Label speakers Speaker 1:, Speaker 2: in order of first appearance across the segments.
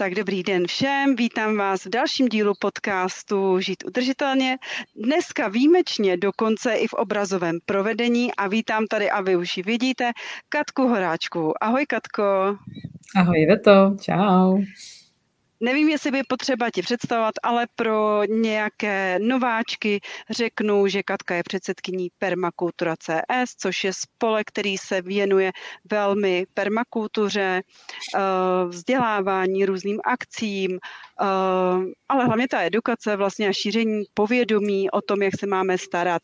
Speaker 1: Tak dobrý den všem, vítám vás v dalším dílu podcastu Žít udržitelně. Dneska výjimečně dokonce i v obrazovém provedení a vítám tady, a vy už ji vidíte, Katku Horáčku. Ahoj Katko.
Speaker 2: Ahoj Veto, čau.
Speaker 1: Nevím, jestli by potřeba ti představovat, ale pro nějaké nováčky řeknu, že Katka je předsedkyní Permakultura CS, což je spolek, který se věnuje velmi permakultuře, eh, vzdělávání, různým akcím, eh, ale hlavně ta edukace vlastně a šíření povědomí o tom, jak se máme starat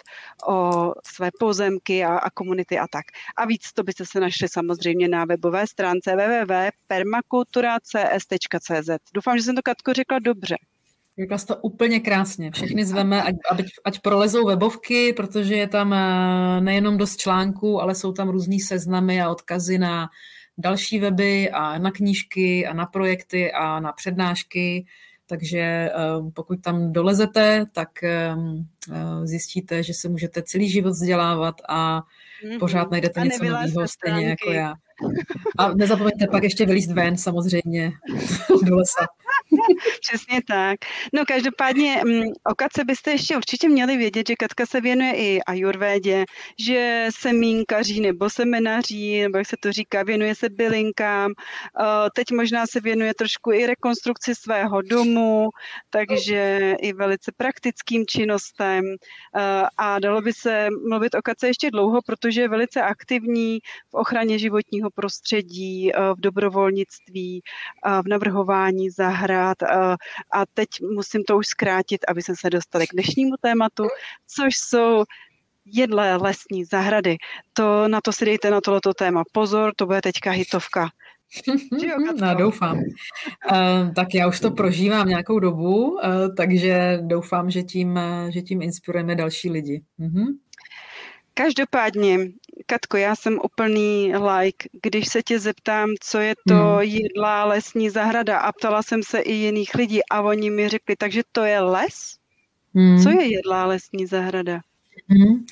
Speaker 1: o své pozemky a, a komunity a tak. A víc to byste se našli samozřejmě na webové stránce www.permakulturacs.cz. Doufám, že jsem to Katko řekla dobře.
Speaker 2: Řekla jsi to úplně krásně. Všechny zveme, ať, ať, ať prolezou webovky, protože je tam eh, nejenom dost článků, ale jsou tam různý seznamy a odkazy na další weby a na knížky a na projekty a na přednášky. Takže eh, pokud tam dolezete, tak eh, zjistíte, že se můžete celý život vzdělávat a mm-hmm. pořád najdete něco nového, stejně jako já. A nezapomeňte pak ještě vylíst ven samozřejmě do lesa.
Speaker 1: Přesně tak. No každopádně mm, o Katce byste ještě určitě měli vědět, že Katka se věnuje i ajurvédě, že se mínkaří nebo semenaří, nebo jak se to říká, věnuje se bylinkám. Teď možná se věnuje trošku i rekonstrukci svého domu, takže i velice praktickým činnostem. A dalo by se mluvit o Katce ještě dlouho, protože je velice aktivní v ochraně životního prostředí, v dobrovolnictví, v navrhování zahrad, pořád. A teď musím to už zkrátit, aby jsme se dostali k dnešnímu tématu, což jsou jedlé lesní zahrady. To, na to si dejte na tohleto téma pozor, to bude teďka hitovka.
Speaker 2: no, doufám. Uh, tak já už to prožívám nějakou dobu, uh, takže doufám, že tím, že tím inspirujeme další lidi. Uh-huh.
Speaker 1: Každopádně, Katko, já jsem úplný like, když se tě zeptám, co je to hmm. jedlá lesní zahrada a ptala jsem se i jiných lidí a oni mi řekli, takže to je les? Hmm. Co je jedlá lesní zahrada?
Speaker 2: Hmm.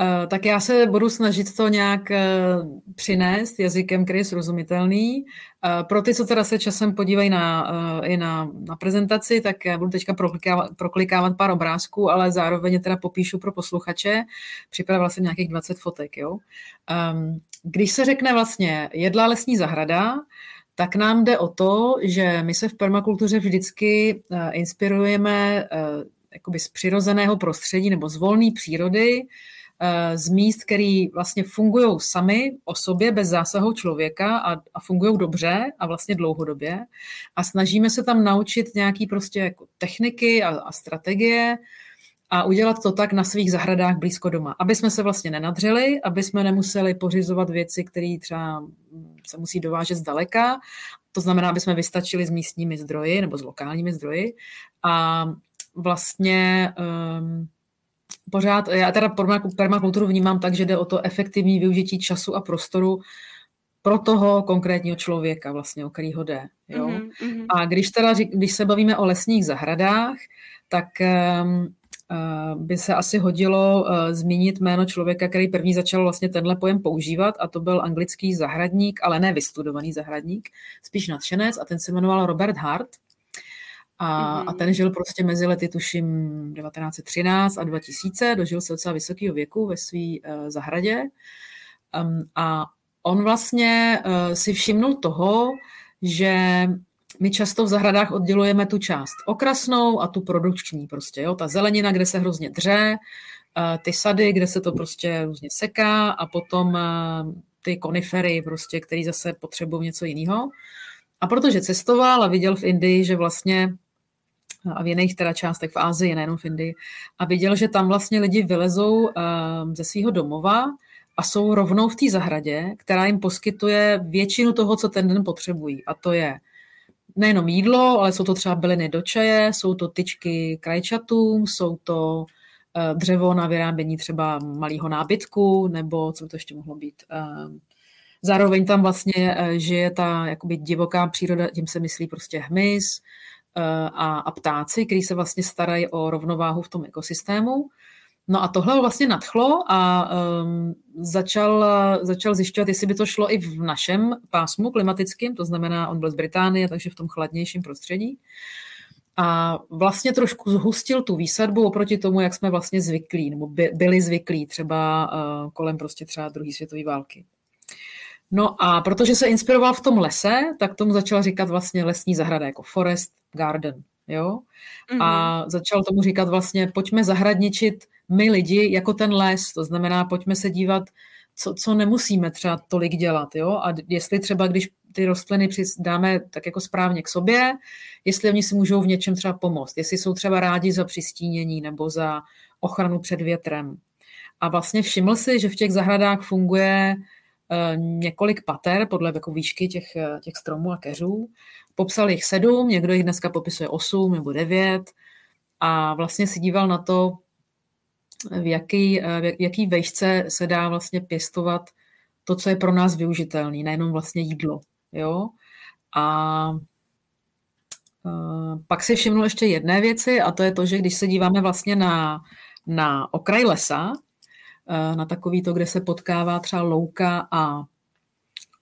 Speaker 2: Uh, tak já se budu snažit to nějak uh, přinést jazykem, který je srozumitelný. Uh, pro ty, co teda se časem podívají na, i na, na prezentaci, tak já budu teďka proklikávat, proklikávat pár obrázků, ale zároveň teda popíšu pro posluchače. Připravila jsem nějakých 20 fotek. Jo? Um, když se řekne vlastně jedla lesní zahrada, tak nám jde o to, že my se v permakultuře vždycky inspirujeme jakoby z přirozeného prostředí nebo z volné přírody, eh, z míst, které vlastně fungují sami o sobě bez zásahu člověka a, a fungují dobře a vlastně dlouhodobě. A snažíme se tam naučit nějaké prostě jako techniky a, a strategie a udělat to tak na svých zahradách blízko doma, aby jsme se vlastně nenadřeli, aby jsme nemuseli pořizovat věci, které třeba se musí dovážet zdaleka. To znamená, aby jsme vystačili s místními zdroji nebo s lokálními zdroji. A vlastně um, pořád, já teda permakulturu vnímám tak, že jde o to efektivní využití času a prostoru pro toho konkrétního člověka, vlastně, o kterýho jde. Jo? Mm-hmm. A když teda, když se bavíme o lesních zahradách, tak um, by se asi hodilo uh, zmínit jméno člověka, který první začal vlastně tenhle pojem používat a to byl anglický zahradník, ale ne vystudovaný zahradník, spíš nadšenec a ten se jmenoval Robert Hart a, mm-hmm. a ten žil prostě mezi lety, tuším, 1913 a 2000, dožil se docela vysokého věku ve své uh, zahradě. Um, a on vlastně uh, si všimnul toho, že my často v zahradách oddělujeme tu část okrasnou a tu produkční prostě, jo, ta zelenina, kde se hrozně dře, uh, ty sady, kde se to prostě různě seká a potom uh, ty konifery prostě, který zase potřebují něco jiného. A protože cestoval a viděl v Indii, že vlastně a v jiných teda částech v Ázii, nejenom v Indii, a viděl, že tam vlastně lidi vylezou ehm, ze svého domova a jsou rovnou v té zahradě, která jim poskytuje většinu toho, co ten den potřebují. A to je nejenom jídlo, ale jsou to třeba byliny do čaje, jsou to tyčky krajčatům, jsou to eh, dřevo na vyrábění třeba malého nábytku, nebo co by to ještě mohlo být. Eh, zároveň tam vlastně eh, žije ta jakoby divoká příroda, tím se myslí prostě hmyz a, a ptáci, kteří se vlastně starají o rovnováhu v tom ekosystému. No a tohle vlastně nadchlo a um, začal, začal zjišťovat, jestli by to šlo i v našem pásmu klimatickým, to znamená, on byl z Británie, takže v tom chladnějším prostředí. A vlastně trošku zhustil tu výsadbu oproti tomu, jak jsme vlastně zvyklí, nebo by, byli zvyklí třeba uh, kolem prostě třeba druhé světové války. No a protože se inspiroval v tom lese, tak tomu začal říkat vlastně lesní zahrada, jako forest garden, jo? Mm-hmm. A mhm. začal tomu říkat vlastně, pojďme zahradničit my lidi jako ten les, to znamená, pojďme se dívat, co, co nemusíme třeba tolik dělat, jo, a jestli třeba, když ty rostliny dáme tak jako správně k sobě, jestli oni si můžou v něčem třeba pomoct, jestli jsou třeba rádi za přistínění nebo za ochranu před větrem. A vlastně všiml si, že v těch zahradách funguje několik pater podle jako výšky těch, eh, těch stromů a keřů. Popsal jich sedm, někdo jich dneska popisuje osm nebo devět a vlastně si díval na to, v jaký, v jaký vejšce se dá vlastně pěstovat to, co je pro nás využitelné, nejenom vlastně jídlo. Jo? A pak si všimnul ještě jedné věci a to je to, že když se díváme vlastně na, na okraj lesa, na takový to, kde se potkává třeba louka a,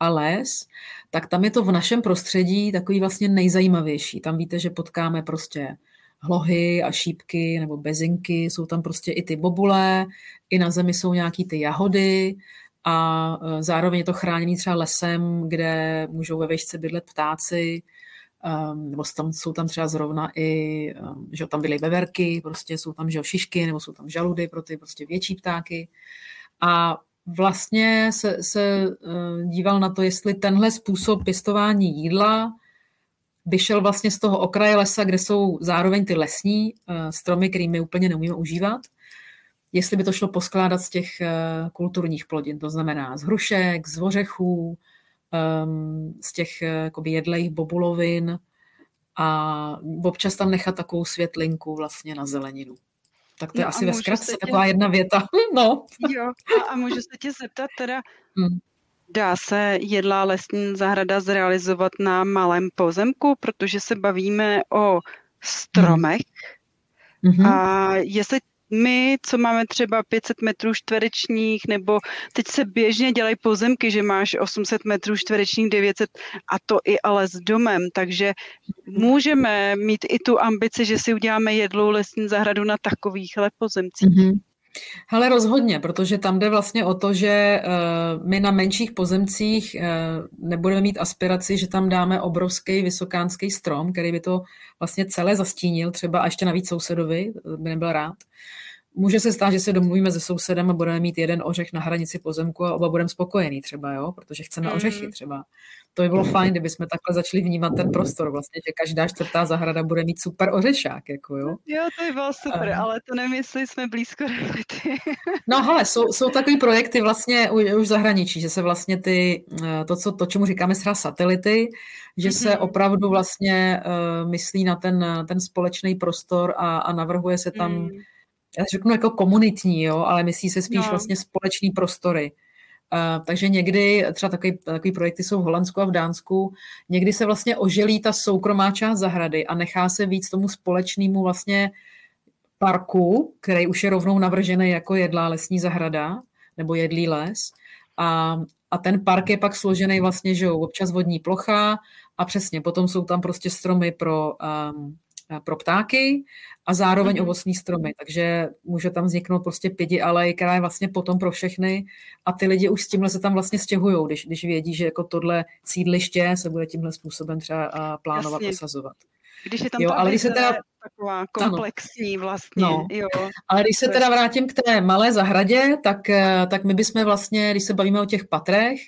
Speaker 2: a les, tak tam je to v našem prostředí takový vlastně nejzajímavější. Tam víte, že potkáme prostě hlohy a šípky nebo bezinky, jsou tam prostě i ty bobule, i na zemi jsou nějaký ty jahody a e, zároveň je to chráněný třeba lesem, kde můžou ve vešce bydlet ptáci, um, nebo tam, jsou tam třeba zrovna i, um, že tam byly beverky, prostě jsou tam že šišky, nebo jsou tam žaludy pro ty prostě větší ptáky. A vlastně se, se uh, díval na to, jestli tenhle způsob pěstování jídla vyšel vlastně z toho okraje lesa, kde jsou zároveň ty lesní uh, stromy, kterými úplně neumíme užívat, jestli by to šlo poskládat z těch kulturních plodin, to znamená z hrušek, z ořechů, um, z těch uh, jedlejch bobulovin a občas tam nechat takovou světlinku vlastně na zeleninu. Tak to je no asi ve zkratce tě... taková jedna věta. no.
Speaker 1: Jo, a, a můžu se tě zeptat teda, hmm. Dá se jedlá lesní zahrada zrealizovat na malém pozemku, protože se bavíme o stromech. Mm-hmm. A jestli my, co máme třeba 500 metrů čtverečních, nebo teď se běžně dělají pozemky, že máš 800 metrů čtverečních, 900 a to i ale s domem, takže můžeme mít i tu ambici, že si uděláme jedlou lesní zahradu na takovýchhle pozemcích. Mm-hmm.
Speaker 2: Hele, rozhodně, protože tam jde vlastně o to, že uh, my na menších pozemcích uh, nebudeme mít aspiraci, že tam dáme obrovský vysokánský strom, který by to vlastně celé zastínil, třeba a ještě navíc sousedovi, by nebyl rád. Může se stát, že se domluvíme se sousedem a budeme mít jeden ořech na hranici pozemku a oba budeme spokojení třeba, jo, protože chceme mm. ořechy třeba. To by bylo fajn, kdyby jsme takhle začali vnímat ten prostor, vlastně, že každá čtvrtá zahrada bude mít super ořešák, jako jo.
Speaker 1: Jo, to by bylo super, uh, ale to nevím, jestli jsme blízko reality.
Speaker 2: no hele, jsou, jsou takový projekty vlastně už, zahraničí, že se vlastně ty, eh, to, co, to čemu říkáme třeba satelity, že mm-hmm. se mhm. opravdu vlastně uh, myslí na ten, ten společný prostor a, a navrhuje se tam mm já řeknu jako komunitní, jo, ale myslí se spíš no. vlastně společný prostory. Takže někdy, třeba takový, takový projekty jsou v Holandsku a v Dánsku, někdy se vlastně oželí ta soukromá část zahrady a nechá se víc tomu společnému vlastně parku, který už je rovnou navržený jako jedlá lesní zahrada nebo jedlý les. A, a ten park je pak složený vlastně, že jo, občas vodní plocha a přesně, potom jsou tam prostě stromy pro um, pro ptáky a zároveň mm-hmm. ovocní stromy. Takže může tam vzniknout prostě pědi alej, která je vlastně potom pro všechny a ty lidi už s tímhle se tam vlastně stěhují, když, když vědí, že jako tohle sídliště se bude tímhle způsobem třeba plánovat, Jasně. osazovat.
Speaker 1: Když je tam jo, ale když se teda taková komplexní ano. vlastně. No. Jo.
Speaker 2: Ale když se teda vrátím k té malé zahradě, tak, eh, tak my bychom vlastně, když se bavíme o těch patrech,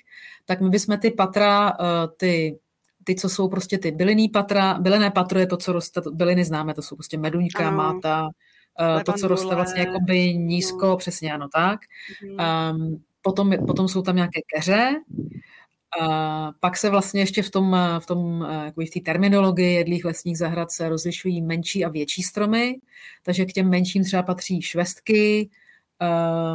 Speaker 2: tak my bychom ty patra, eh, ty ty, co jsou prostě ty bylinný patra, bylené patro je to, co roste, byliny známe, to jsou prostě meduňka, ano. máta, uh, to, co roste vlastně jakoby nízko, no. přesně ano, tak. Mm. Um, potom, potom jsou tam nějaké keře, a pak se vlastně ještě v tom, v tom v té terminologii jedlých lesních zahrad se rozlišují menší a větší stromy, takže k těm menším třeba patří švestky,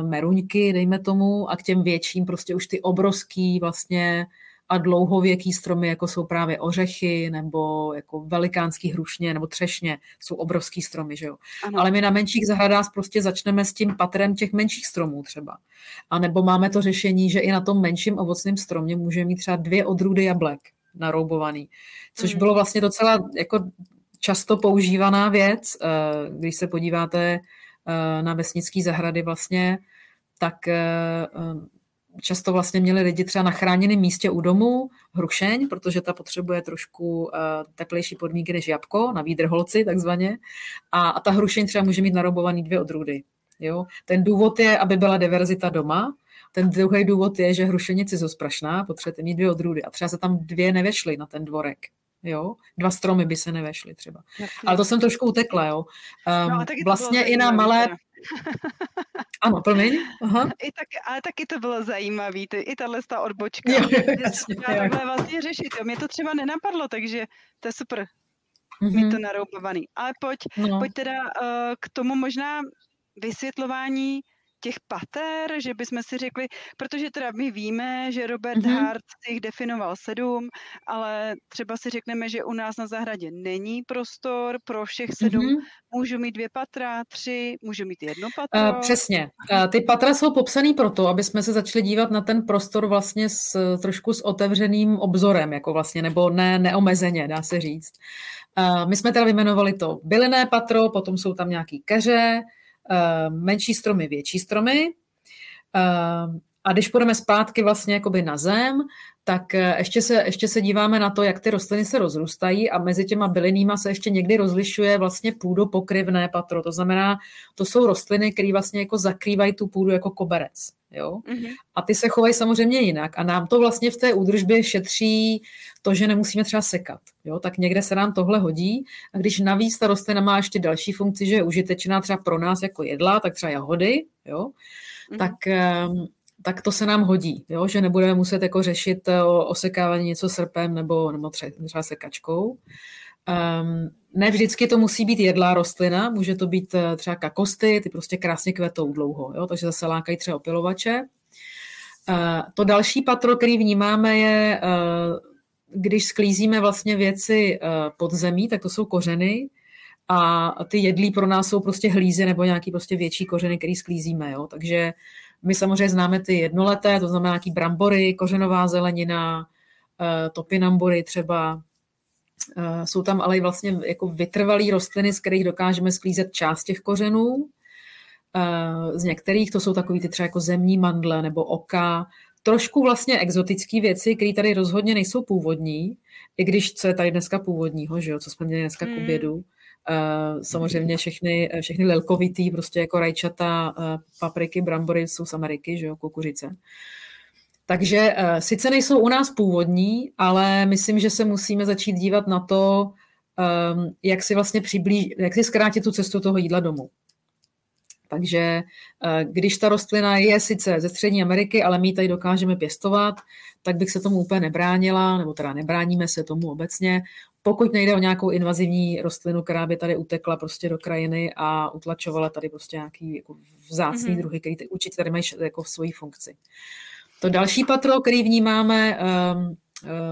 Speaker 2: meruňky, dejme tomu, a k těm větším prostě už ty obrovský vlastně a dlouhověký stromy, jako jsou právě ořechy nebo jako velikánský hrušně nebo třešně, jsou obrovský stromy, že jo. Ano. Ale my na menších zahradách prostě začneme s tím patrem těch menších stromů třeba. A nebo máme to řešení, že i na tom menším ovocném stromě můžeme mít třeba dvě odrůdy jablek naroubovaný, což hmm. bylo vlastně docela jako často používaná věc, eh, když se podíváte eh, na vesnické zahrady vlastně, tak eh, často vlastně měli lidi třeba na chráněném místě u domu hrušeň, protože ta potřebuje trošku uh, teplejší podmínky než jabko, na výdrholci takzvaně. A, a ta hrušeň třeba může mít narobovaný dvě odrůdy. Jo? Ten důvod je, aby byla diverzita doma, ten druhý důvod je, že hrušeň je cizosprašná, potřebujete mít dvě odrůdy a třeba se tam dvě nevešly na ten dvorek. Jo? Dva stromy by se nevešly třeba. Jasně. Ale to jsem trošku utekla. Jo? Um, no, vlastně i na malé... Ano, promiň. Aha.
Speaker 1: I tak, ale taky to bylo zajímavé, i tahle ta odbočka. Jo, jasně, takhle vlastně řešit. Jo. Mě to třeba nenapadlo, takže to je super. Mm-hmm. Mít to naroubovaný. Ale pojď, no. pojď teda uh, k tomu možná vysvětlování těch pater, že bychom si řekli, protože teda my víme, že Robert mm-hmm. Hart jich definoval sedm, ale třeba si řekneme, že u nás na zahradě není prostor pro všech sedm. Mm-hmm. Můžu mít dvě patra, tři, můžu mít jedno patro.
Speaker 2: Uh, přesně. Uh, ty patra jsou popsaný proto, aby jsme se začali dívat na ten prostor vlastně s trošku s otevřeným obzorem, jako vlastně, nebo ne, neomezeně, dá se říct. Uh, my jsme teda vyjmenovali to bylinné patro, potom jsou tam nějaký keře, Eh, menší stromy, větší stromy. A když půjdeme zpátky vlastně jakoby na zem, tak eh, ještě se, ještě se díváme na to, jak ty rostliny se rozrůstají a mezi těma bylinýma se ještě někdy rozlišuje vlastně půdopokryvné patro. To znamená, to jsou rostliny, které vlastně jako zakrývají tu půdu jako koberec. Jo? Mm-hmm. A ty se chovají samozřejmě jinak a nám to vlastně v té údržbě šetří to, že nemusíme třeba sekat. Jo? Tak někde se nám tohle hodí a když navíc ta rostlina má ještě další funkci, že je užitečná třeba pro nás jako jedla, tak třeba jahody, jo? Mm-hmm. tak ehm, tak to se nám hodí, jo? že nebudeme muset jako řešit eh, o osekávání něco srpem nebo, nebo třeba sekačkou. Um, ne vždycky to musí být jedlá rostlina, může to být eh, třeba kakosty, ty prostě krásně kvetou dlouho, jo? takže zase lákají třeba opilovače. Uh, to další patro, který vnímáme, je, uh, když sklízíme vlastně věci uh, pod zemí, tak to jsou kořeny, a ty jedlí pro nás jsou prostě hlízy nebo nějaký prostě větší kořeny, který sklízíme. Jo? Takže my samozřejmě známe ty jednoleté, to znamená nějaký brambory, kořenová zelenina, eh, topinambory třeba. Eh, jsou tam ale i vlastně jako vytrvalý rostliny, z kterých dokážeme sklízet část těch kořenů. Eh, z některých to jsou takový ty třeba jako zemní mandle nebo oka, trošku vlastně exotické věci, které tady rozhodně nejsou původní, i když co je tady dneska původního, že jo, co jsme měli dneska hmm. k obědu. Uh, samozřejmě všechny, všechny lelkovitý, prostě jako rajčata, uh, papriky, brambory jsou z Ameriky, že jo, kukuřice. Takže sice nejsou u nás původní, ale myslím, že se musíme začít dívat na to, um, jak si vlastně přiblíž, jak si zkrátit tu cestu toho jídla domů. Takže když ta rostlina je sice ze Střední Ameriky, ale my ji tady dokážeme pěstovat, tak bych se tomu úplně nebránila, nebo teda nebráníme se tomu obecně pokud nejde o nějakou invazivní rostlinu, která by tady utekla prostě do krajiny a utlačovala tady prostě nějaký jako vzácný mm-hmm. druhy, který ty, určitě tady mají jako v svoji funkci. To další patro, který vnímáme um,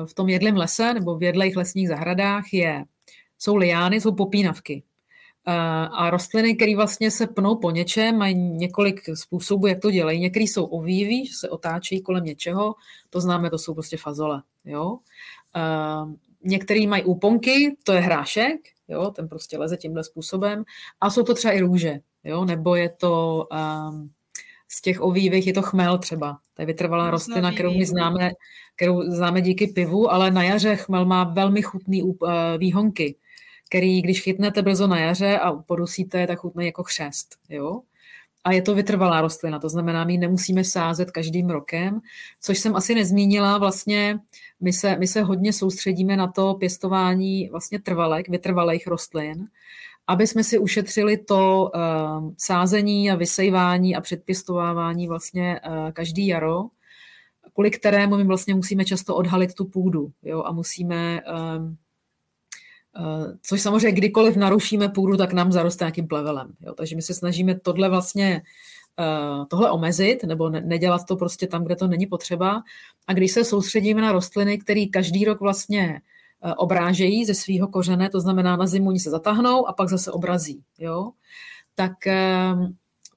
Speaker 2: v tom jedlém lese nebo v jedlejch lesních zahradách, je, jsou liány, jsou popínavky. Uh, a rostliny, které vlastně se pnou po něčem, mají několik způsobů, jak to dělají. Některý jsou ovýví, že se otáčejí kolem něčeho, to známe, to jsou prostě fazole. Jo? Uh, Některý mají úponky, to je hrášek, jo, ten prostě leze tímhle způsobem. A jsou to třeba i růže, jo, nebo je to um, z těch ovívých je to chmel třeba. To je vytrvalá rostlina, kterou my známe, kterou známe díky pivu, ale na jaře chmel má velmi chutný uh, výhonky, který, když chytnete brzo na jaře a podusíte, tak chutná jako chřest. Jo? A je to vytrvalá rostlina, to znamená, my nemusíme sázet každým rokem, což jsem asi nezmínila, vlastně my se, my se hodně soustředíme na to pěstování vlastně trvalek, vytrvalých rostlin aby jsme si ušetřili to uh, sázení a vysejvání a předpěstovávání vlastně uh, každý jaro, kvůli kterému my vlastně musíme často odhalit tu půdu jo, a musíme, uh, což samozřejmě kdykoliv narušíme půdu, tak nám zaroste nějakým plevelem. Jo. Takže my se snažíme tohle vlastně uh, tohle omezit nebo ne, nedělat to prostě tam, kde to není potřeba. A když se soustředíme na rostliny, které každý rok vlastně uh, obrážejí ze svého kořene, to znamená na zimu oni se zatáhnou a pak zase obrazí, jo, tak uh,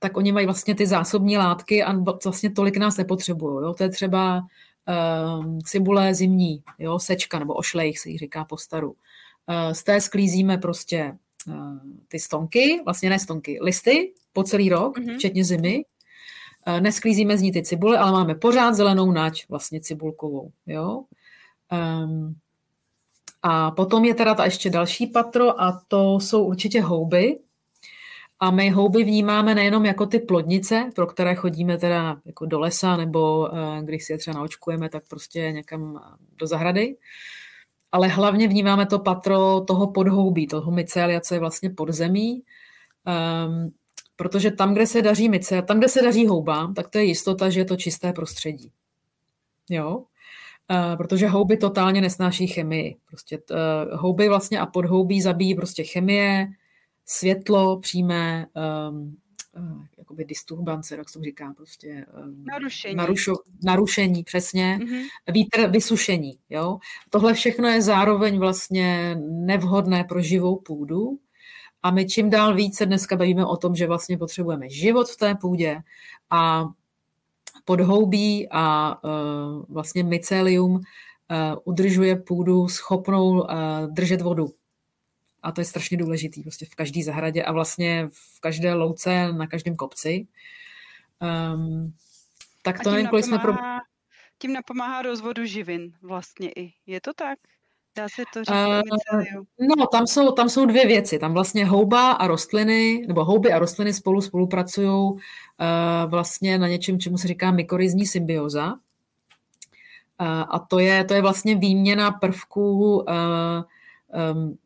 Speaker 2: tak oni mají vlastně ty zásobní látky a vlastně tolik nás nepotřebují. Jo? To je třeba uh, cibule zimní, jo? sečka nebo ošlejch se jí říká po staru. Uh, z té sklízíme prostě uh, ty stonky, vlastně ne stonky, listy po celý rok, mm-hmm. včetně zimy. Uh, nesklízíme z ní ty cibule, ale máme pořád zelenou nač, vlastně cibulkovou. Jo? Um, a potom je teda ta ještě další patro a to jsou určitě houby, a my houby vnímáme nejenom jako ty plodnice, pro které chodíme teda jako do lesa, nebo eh, když si je třeba naočkujeme, tak prostě někam do zahrady, ale hlavně vnímáme to patro toho podhoubí, toho mycelia, co je vlastně pod zemí, um, protože tam, kde se daří myce, tam, kde se daří houbám, tak to je jistota, že je to čisté prostředí. Jo? Uh, protože houby totálně nesnáší chemii. Prostě uh, houby vlastně a podhoubí zabíjí prostě chemie, světlo, přímé um, jakoby disturbance, jak se to říká, prostě
Speaker 1: um, narušení.
Speaker 2: Narušo, narušení, přesně, mm-hmm. vítr, vysušení, jo. Tohle všechno je zároveň vlastně nevhodné pro živou půdu a my čím dál více dneska bavíme o tom, že vlastně potřebujeme život v té půdě a podhoubí a uh, vlastně mycelium uh, udržuje půdu schopnou uh, držet vodu a to je strašně důležitý prostě v každé zahradě a vlastně v každé louce, na každém kopci. Um, tak to nevím, kolik jsme pro...
Speaker 1: Tím napomáhá rozvodu živin vlastně i. Je to tak? Dá se to říct uh,
Speaker 2: No, tam jsou, tam jsou dvě věci. Tam vlastně houba a rostliny, nebo houby a rostliny spolu spolupracují uh, vlastně na něčem, čemu se říká mykorizní symbioza. Uh, a to je, to je vlastně výměna prvků uh, um,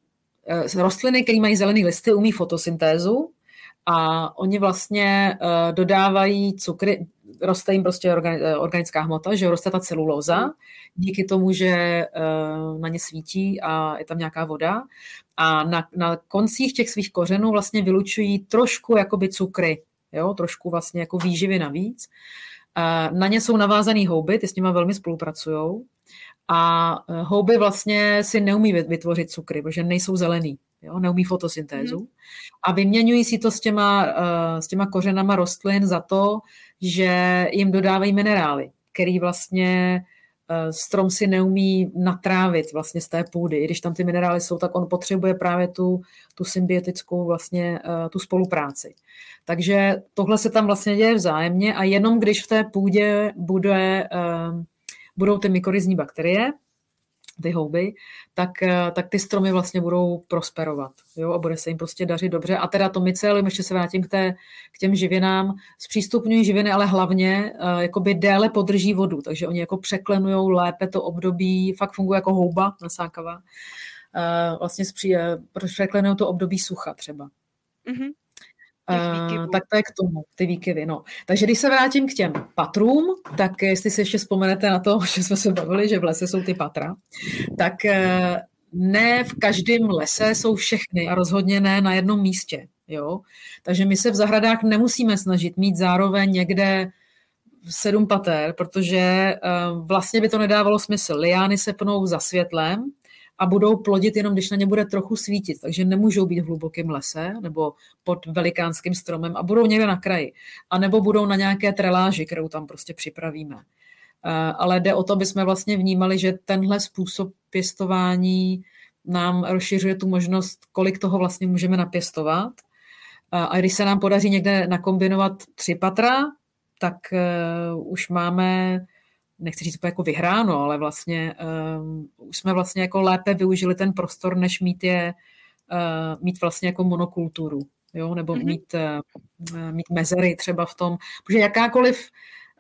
Speaker 2: rostliny, které mají zelené listy, umí fotosyntézu a oni vlastně uh, dodávají cukry, roste jim prostě eh, organická hmota, že roste ta celulóza, díky tomu, že na ně svítí a je tam nějaká voda a na, na koncích těch svých kořenů vlastně vylučují trošku jakoby cukry, jo, trošku vlastně jako výživy navíc. Na ně jsou navázané houby, ty s nimi velmi spolupracují a eh, houby vlastně si neumí vytvořit cukry, protože nejsou zelený, jo? neumí fotosyntézu. Mm. A vyměňují si to s těma, uh, s těma kořenama rostlin za to, že jim dodávají minerály, který vlastně uh, strom si neumí natrávit vlastně z té půdy. I když tam ty minerály jsou, tak on potřebuje právě tu, tu symbiotickou vlastně tu spolupráci. Takže tohle se tam vlastně děje vzájemně a jenom když v té půdě bude budou ty mykorizní bakterie, ty houby, tak, eh, tak ty stromy vlastně budou prosperovat jo, a bude se jim prostě dařit dobře. A teda to mycelium, ještě se vrátím k, té, k těm živinám, zpřístupňují živiny, ale hlavně uh, jakoby déle podrží vodu, takže oni jako překlenují lépe to období, fakt funguje jako houba nasákavá, uh, vlastně zpří, uh, překlenují to období sucha třeba. Mm-hmm. Uh, tak to je k tomu, ty výkyvy. No. Takže když se vrátím k těm patrům, tak jestli si ještě vzpomenete na to, že jsme se bavili, že v lese jsou ty patra, tak uh, ne v každém lese jsou všechny a rozhodně ne na jednom místě. Jo? Takže my se v zahradách nemusíme snažit mít zároveň někde sedm pater, protože uh, vlastně by to nedávalo smysl. Liány se pnou za světlem, a budou plodit jenom, když na ně bude trochu svítit. Takže nemůžou být v hlubokém lese nebo pod velikánským stromem a budou někde na kraji. A nebo budou na nějaké treláži, kterou tam prostě připravíme. Eh, ale jde o to, aby jsme vlastně vnímali, že tenhle způsob pěstování nám rozšiřuje tu možnost, kolik toho vlastně můžeme napěstovat. Eh, a když se nám podaří někde nakombinovat tři patra, tak uh, už máme nechci říct úplně jako vyhráno, ale vlastně um, už jsme vlastně jako lépe využili ten prostor, než mít je, uh, mít vlastně jako monokulturu, jo, nebo mm-hmm. mít, uh, mít mezery třeba v tom, protože jakákoliv,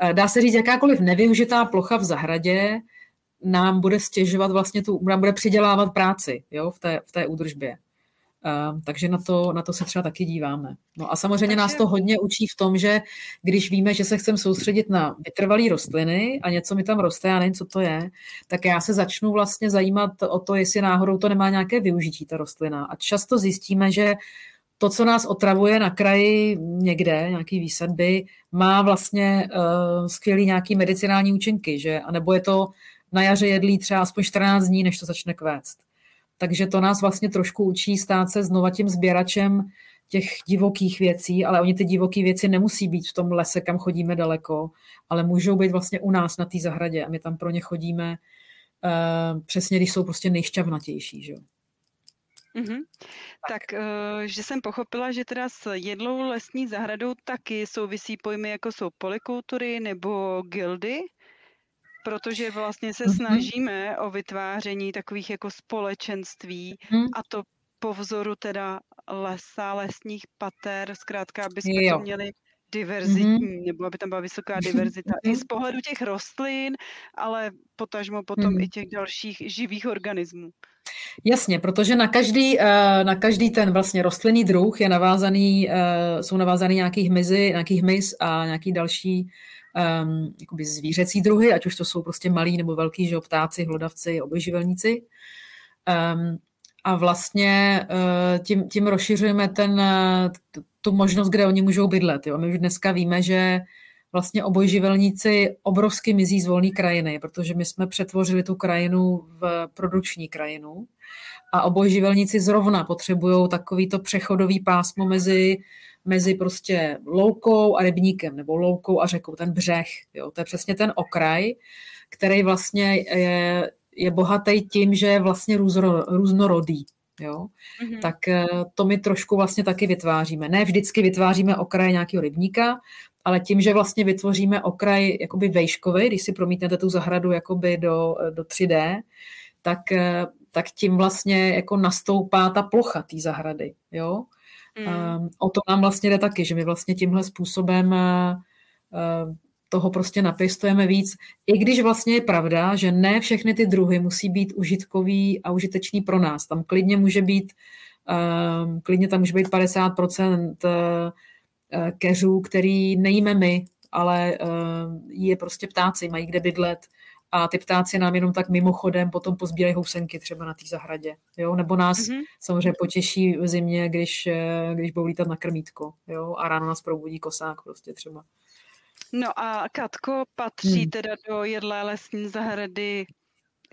Speaker 2: uh, dá se říct, jakákoliv nevyužitá plocha v zahradě nám bude stěžovat vlastně tu, nám bude přidělávat práci, jo, v té, v té údržbě. Uh, takže na to, na to se třeba taky díváme. No a samozřejmě nás to hodně učí v tom, že když víme, že se chceme soustředit na vytrvalé rostliny a něco mi tam roste, já nevím, co to je, tak já se začnu vlastně zajímat o to, jestli náhodou to nemá nějaké využití, ta rostlina. A často zjistíme, že to, co nás otravuje na kraji někde, nějaký výsadby, má vlastně uh, skvělý nějaký medicinální účinky, že? A nebo je to na jaře jedlí třeba aspoň 14 dní, než to začne kvést. Takže to nás vlastně trošku učí stát se znova tím sběračem těch divokých věcí, ale oni ty divoké věci nemusí být v tom lese, kam chodíme daleko, ale můžou být vlastně u nás na té zahradě a my tam pro ně chodíme uh, přesně, když jsou prostě nejšťavnatější. Že?
Speaker 1: Mm-hmm. Tak, uh, že jsem pochopila, že teda s jedlou lesní zahradou taky souvisí pojmy, jako jsou polikultury nebo gildy, protože vlastně se mm-hmm. snažíme o vytváření takových jako společenství mm-hmm. a to po vzoru teda lesa, lesních pater, zkrátka, aby jsme to měli diverzitní, mm-hmm. nebo aby tam byla vysoká diverzita mm-hmm. i z pohledu těch rostlin, ale potažmo potom mm-hmm. i těch dalších živých organismů.
Speaker 2: Jasně, protože na každý, eh, na každý ten vlastně rostlinný druh je navázaný, eh, jsou navázaný nějaký hmyzy, nějaký hmyz a nějaký další um, jakoby zvířecí druhy, ať už to jsou prostě malí nebo velký, že ptáci, hlodavci, obojživelníci. Um, a vlastně uh, tím, tím rozšiřujeme ten, tu možnost, kde oni můžou bydlet. Jo. My už dneska víme, že vlastně obojživelníci obrovsky mizí z volné krajiny, protože my jsme přetvořili tu krajinu v produkční krajinu a obojživelníci zrovna potřebují takovýto přechodový pásmo mezi mezi prostě loukou a rybníkem, nebo loukou a řekou, ten břeh. Jo? To je přesně ten okraj, který vlastně je, je bohatý tím, že je vlastně různo, různorodý. Jo? Mm-hmm. Tak eh, to my trošku vlastně taky vytváříme. Ne vždycky vytváříme okraj nějakého rybníka, ale tím, že vlastně vytvoříme okraj jakoby vejškový, když si promítnete tu zahradu jakoby do, do 3D, tak, eh, tak tím vlastně jako nastoupá ta plocha té zahrady. Jo? Mm. O to nám vlastně jde taky, že my vlastně tímhle způsobem eh, eh, toho prostě napěstujeme víc, i když vlastně je pravda, že ne všechny ty druhy musí být užitkový a užitečný pro nás. Tam klidně může být, eh, klidně tam může být 50% keřů, který nejíme my, ale je prostě ptáci, mají kde bydlet, a ty ptáci nám jenom tak mimochodem potom pozbírají housenky třeba na té zahradě. Jo? Nebo nás mm-hmm. samozřejmě potěší v zimě, když, eh, když budou lítat na krmítko. Jo? A ráno nás probudí kosák prostě třeba.
Speaker 1: No a Katko, patří hmm. teda do jedlé lesní zahrady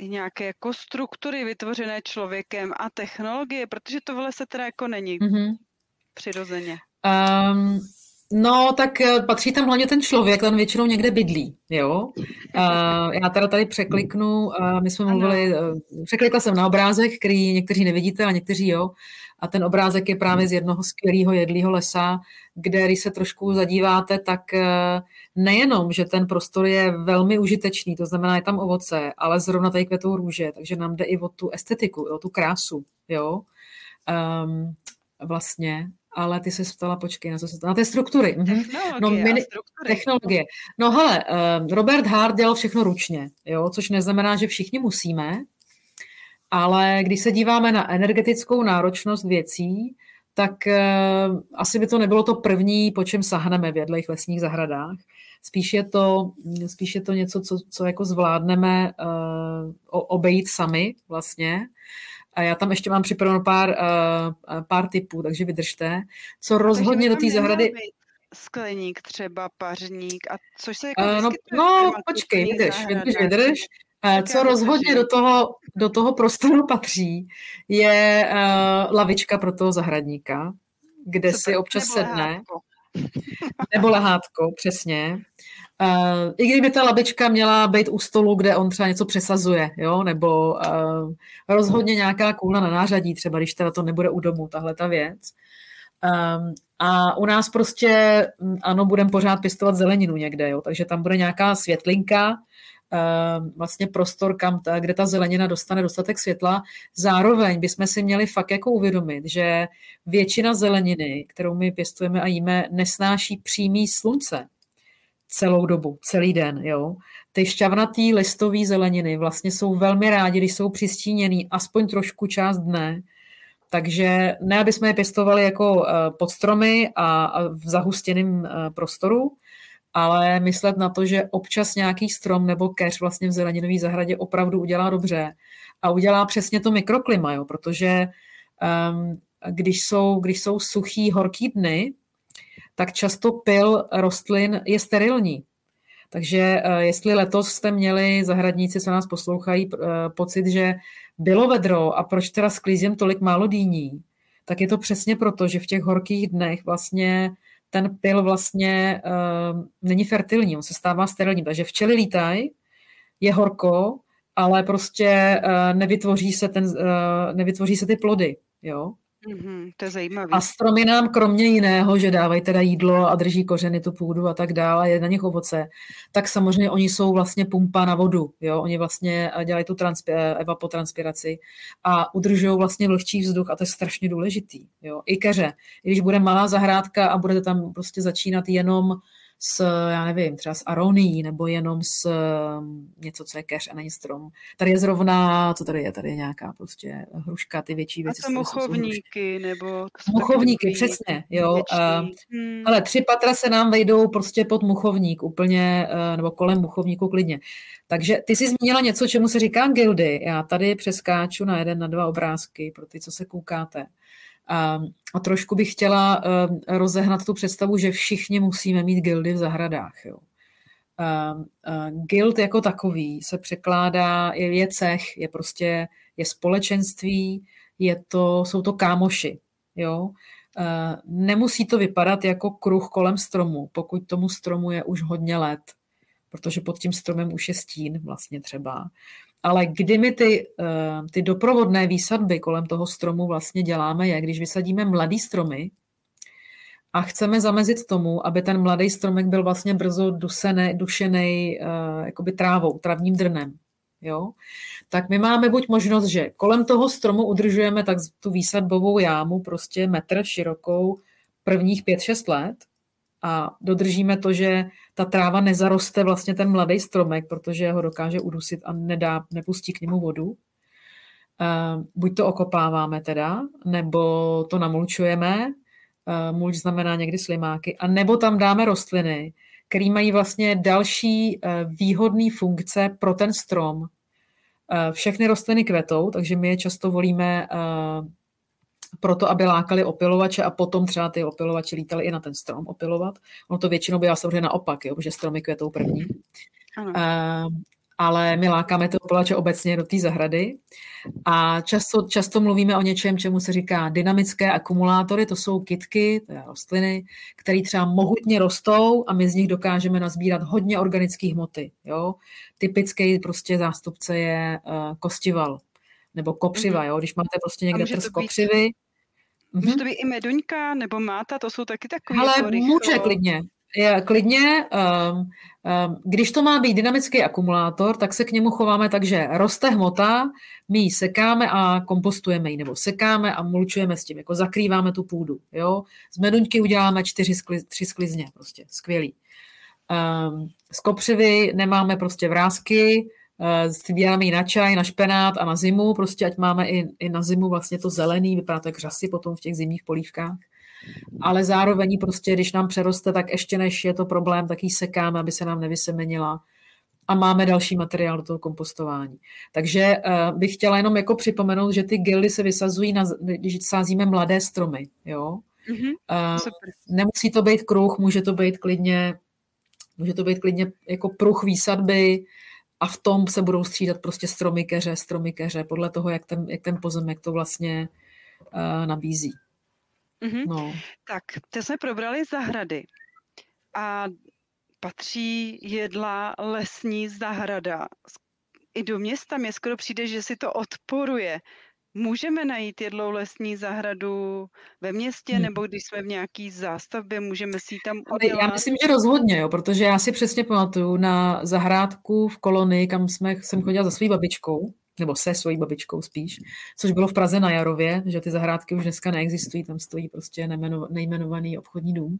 Speaker 1: nějaké jako struktury vytvořené člověkem a technologie, protože to v lese teda jako není mm-hmm. přirozeně. Um,
Speaker 2: No, tak eh, patří tam hlavně ten člověk, ten většinou někde bydlí, jo. Uh, já teda tady překliknu, uh, my jsme mluvili, překlikla jsem na obrázek, který někteří nevidíte a někteří jo. A ten obrázek je právě z jednoho skvělého jedlého lesa, kde, když se trošku zadíváte, tak nejenom, že ten prostor je velmi užitečný, to znamená, je tam ovoce, ale zrovna tady kvetou růže, takže nám jde i o tu estetiku, o tu krásu, jo. Um, vlastně ale ty se ptala, počkej, na co se na té struktury.
Speaker 1: Mhm. Technologie, no, mini, struktury.
Speaker 2: technologie. No hele, uh, Robert Hart dělal všechno ručně, jo, což neznamená, že všichni musíme, ale když se díváme na energetickou náročnost věcí, tak uh, asi by to nebylo to první, po čem sahneme v jedlejch lesních zahradách. Spíš je to, spíš je to něco, co, co jako zvládneme uh, obejít sami vlastně. A já tam ještě mám připraveno pár, uh, pár typů, takže vydržte. Co rozhodně do té zahrady...
Speaker 1: Skleník třeba, pařník, a což se jako
Speaker 2: uh, No, no počkej, vydrž, vydrž, vydrž. Uh, co rozhodně do toho, do toho prostoru patří, je uh, lavička pro toho zahradníka, kde Super, si občas nebo sedne. Lehátko. Nebo lehátko, přesně. Uh, I kdyby ta labička měla být u stolu, kde on třeba něco přesazuje, jo? nebo uh, rozhodně nějaká kůla na nářadí, třeba když teda to nebude u domu, tahle ta věc. Um, a u nás prostě, mm, ano, budeme pořád pěstovat zeleninu někde, jo? takže tam bude nějaká světlinka, uh, vlastně prostor, kam ta, kde ta zelenina dostane dostatek světla. Zároveň bychom si měli fakt jako uvědomit, že většina zeleniny, kterou my pěstujeme a jíme, nesnáší přímý slunce celou dobu, celý den. Jo. Ty šťavnatý listový zeleniny vlastně jsou velmi rádi, když jsou přistíněný aspoň trošku část dne, Takže ne, aby jsme je pěstovali jako pod stromy a v zahustěném prostoru, ale myslet na to, že občas nějaký strom nebo keř vlastně v zeleninové zahradě opravdu udělá dobře a udělá přesně to mikroklima, jo, protože um, když, jsou, když jsou suchý, horký dny, tak často pil rostlin je sterilní. Takže uh, jestli letos jste měli zahradníci, co nás poslouchají, uh, pocit, že bylo vedro a proč teda sklízím tolik málo dýní, tak je to přesně proto, že v těch horkých dnech vlastně ten pil vlastně uh, není fertilní, on se stává sterilním. Takže včely lítají, je horko, ale prostě uh, nevytvoří, se ten, uh, nevytvoří se ty plody. Jo?
Speaker 1: Mm-hmm, to je zajímavé.
Speaker 2: A stromy nám kromě jiného, že dávají teda jídlo a drží kořeny, tu půdu a tak dále, je na nich ovoce, tak samozřejmě oni jsou vlastně pumpa na vodu. Jo? Oni vlastně dělají tu transpi- evapotranspiraci a udržují vlastně vlhčí vzduch a to je strašně důležitý. Jo? I keře. Když bude malá zahrádka a budete tam prostě začínat jenom s, já nevím, třeba s aronií, nebo jenom s um, něco, co je keř a není strom. Tady je zrovna, co tady je, tady je nějaká prostě hruška, ty větší věci.
Speaker 1: A to muchovníky, nebo...
Speaker 2: Takový, přesně, jo. Uh, hmm. Ale tři patra se nám vejdou prostě pod muchovník, úplně, uh, nebo kolem muchovníku klidně. Takže ty jsi zmínila něco, čemu se říká gildy. Já tady přeskáču na jeden, na dva obrázky, pro ty, co se koukáte. A, a trošku bych chtěla uh, rozehnat tu představu, že všichni musíme mít gildy v zahradách. Jo. Guild jako takový se překládá, je, je cech, je prostě je společenství, je to, jsou to kámoši. Jo. Nemusí to vypadat jako kruh kolem stromu, pokud tomu stromu je už hodně let, protože pod tím stromem už je stín vlastně třeba. Ale kdy my ty, eh, ty doprovodné výsadby kolem toho stromu vlastně děláme, je, když vysadíme mladý stromy a chceme zamezit tomu, aby ten mladý stromek byl vlastně brzo dusený, dušený uh, jakoby trávou, travním drnem. Jo? Tak my máme buď možnost, že kolem toho stromu udržujeme tak tu výsadbovou jámu, prostě metr širokou prvních 5-6 let, a dodržíme to, že ta tráva nezaroste vlastně ten mladý stromek, protože ho dokáže udusit a nedá, nepustí k němu vodu. Uh, buď to okopáváme teda, nebo to namulčujeme, uh, mulč znamená někdy slimáky, a nebo tam dáme rostliny, které mají vlastně další uh, výhodné funkce pro ten strom. Všechny rostliny kvetou, takže my je často volíme proto, aby lákali opilovače a potom třeba ty opilovače lítali i na ten strom opilovat. Ono to většinou bývá samozřejmě naopak, jo, že stromy květou první. Ano. Uh, ale my lákáme ty opilovače obecně do té zahrady a často, často mluvíme o něčem, čemu se říká dynamické akumulátory, to jsou kitky, to je rostliny, které třeba mohutně rostou a my z nich dokážeme nazbírat hodně organické hmoty. Jo? Typický prostě zástupce je uh, kostival nebo kopřiva, mm-hmm. jo? když máte prostě někde trz kopřivy,
Speaker 1: Může mhm. to být i meduňka nebo máta, to jsou taky takové.
Speaker 2: Ale jako může klidně. Je, klidně, um, um, když to má být dynamický akumulátor, tak se k němu chováme tak, že roste hmota, my ji sekáme a kompostujeme ji, nebo sekáme a mulčujeme s tím, jako zakrýváme tu půdu. Jo? Z meduňky uděláme čtyři skli, tři sklizně, prostě skvělý. Um, z kopřivy nemáme prostě vrázky, si děláme ji na čaj, na špenát a na zimu, prostě ať máme i, i na zimu vlastně to zelený, vypadá to jak řasy potom v těch zimních polívkách. Ale zároveň prostě, když nám přeroste, tak ještě než je to problém, tak ji sekáme, aby se nám nevysemenila a máme další materiál do toho kompostování. Takže uh, bych chtěla jenom jako připomenout, že ty gildy se vysazují, na, když sázíme mladé stromy. Jo? Mm-hmm, uh, nemusí to být kruh, může to být klidně může to být klidně jako pruh výsadby, a v tom se budou střídat prostě stromy keře, stromy keře, podle toho, jak ten, jak ten pozemek to vlastně uh, nabízí.
Speaker 1: Mm-hmm. No. Tak, teď jsme probrali zahrady a patří jedla lesní zahrada. I do města mě skoro přijde, že si to odporuje. Můžeme najít jedlou lesní zahradu ve městě, hmm. nebo když jsme v nějaký zástavbě, můžeme si ji tam udělat?
Speaker 2: Já myslím, že rozhodně, jo, protože já si přesně pamatuju na zahrádku v kolonii, kam jsme, jsem chodila za svou babičkou, nebo se svojí babičkou spíš, což bylo v Praze na Jarově, že ty zahrádky už dneska neexistují, tam stojí prostě nejmenovaný obchodní dům.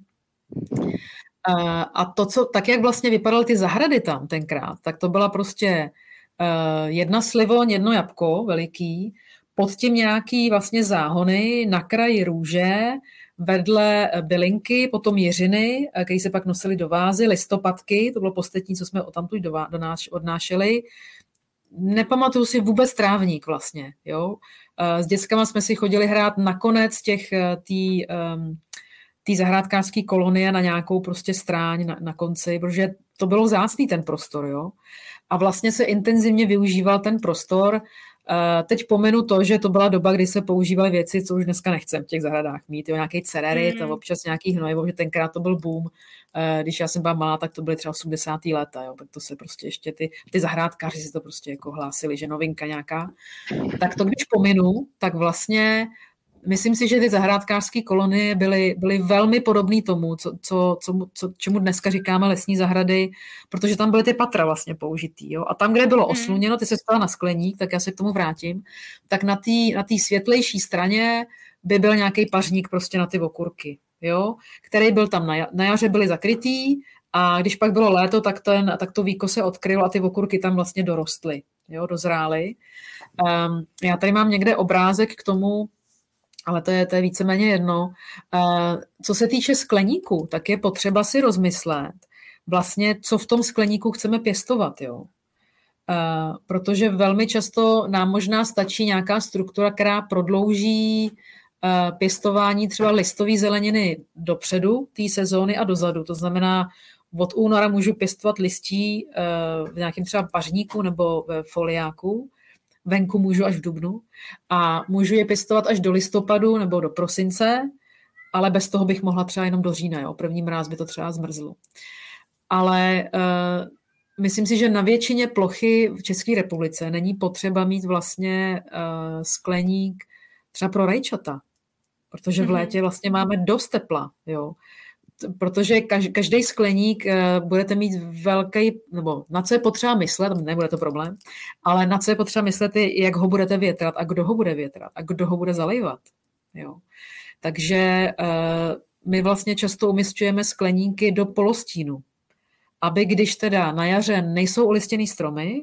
Speaker 2: A to, co, tak jak vlastně vypadaly ty zahrady tam tenkrát, tak to byla prostě jedna slivoň, jedno jabko veliký, pod tím nějaký vlastně záhony na kraji růže, vedle bylinky, potom jeřiny, které se pak nosily do vázy, listopadky, to bylo poslední, co jsme o tamtuť odnášeli. Nepamatuju si vůbec trávník vlastně, jo. S dětskama jsme si chodili hrát nakonec těch, tý, um, té zahrádkářské kolonie na nějakou prostě stráň na, na konci, protože to bylo zácný ten prostor, jo. A vlastně se intenzivně využíval ten prostor. Eh, teď pomenu to, že to byla doba, kdy se používaly věci, co už dneska nechcem v těch zahradách mít, jo, nějaký cererit mm. občas nějaký hnojivo, že tenkrát to byl boom. Eh, když já jsem byla malá, tak to byly třeba 80. léta, jo, tak to se prostě ještě ty, ty zahrádkáři si to prostě jako hlásili, že novinka nějaká. Tak to, když pominu, tak vlastně Myslím si, že ty zahrádkářské kolonie byly, byly velmi podobné tomu, co, co, co, co, čemu dneska říkáme lesní zahrady, protože tam byly ty patra vlastně použitý. Jo? A tam, kde bylo hmm. osluněno, ty se stala na skleník, tak já se k tomu vrátím, tak na té na tý světlejší straně by byl nějaký pařník prostě na ty okurky, jo? který byl tam na, na jaře byly zakrytý a když pak bylo léto, tak, ten, tak to víko se odkrylo a ty okurky tam vlastně dorostly, jo? dozrály. Um, já tady mám někde obrázek k tomu, ale to je, to je víceméně jedno. Co se týče skleníku, tak je potřeba si rozmyslet, vlastně, co v tom skleníku chceme pěstovat. Jo? Protože velmi často nám možná stačí nějaká struktura, která prodlouží pěstování třeba listové zeleniny dopředu té sezóny a dozadu. To znamená, od února můžu pěstovat listí v nějakém třeba pařníku nebo v foliáku venku můžu až v dubnu a můžu je pěstovat až do listopadu nebo do prosince, ale bez toho bych mohla třeba jenom do října. Jo. První mráz by to třeba zmrzlo. Ale uh, myslím si, že na většině plochy v České republice není potřeba mít vlastně uh, skleník třeba pro rajčata, protože v mhm. létě vlastně máme dost tepla. Jo protože každý skleník eh, budete mít velký, nebo na co je potřeba myslet, nebude to problém, ale na co je potřeba myslet, jak ho budete větrat a kdo ho bude větrat a kdo ho bude zalejvat. Jo. Takže eh, my vlastně často umistujeme skleníky do polostínu, aby když teda na jaře nejsou olistěný stromy,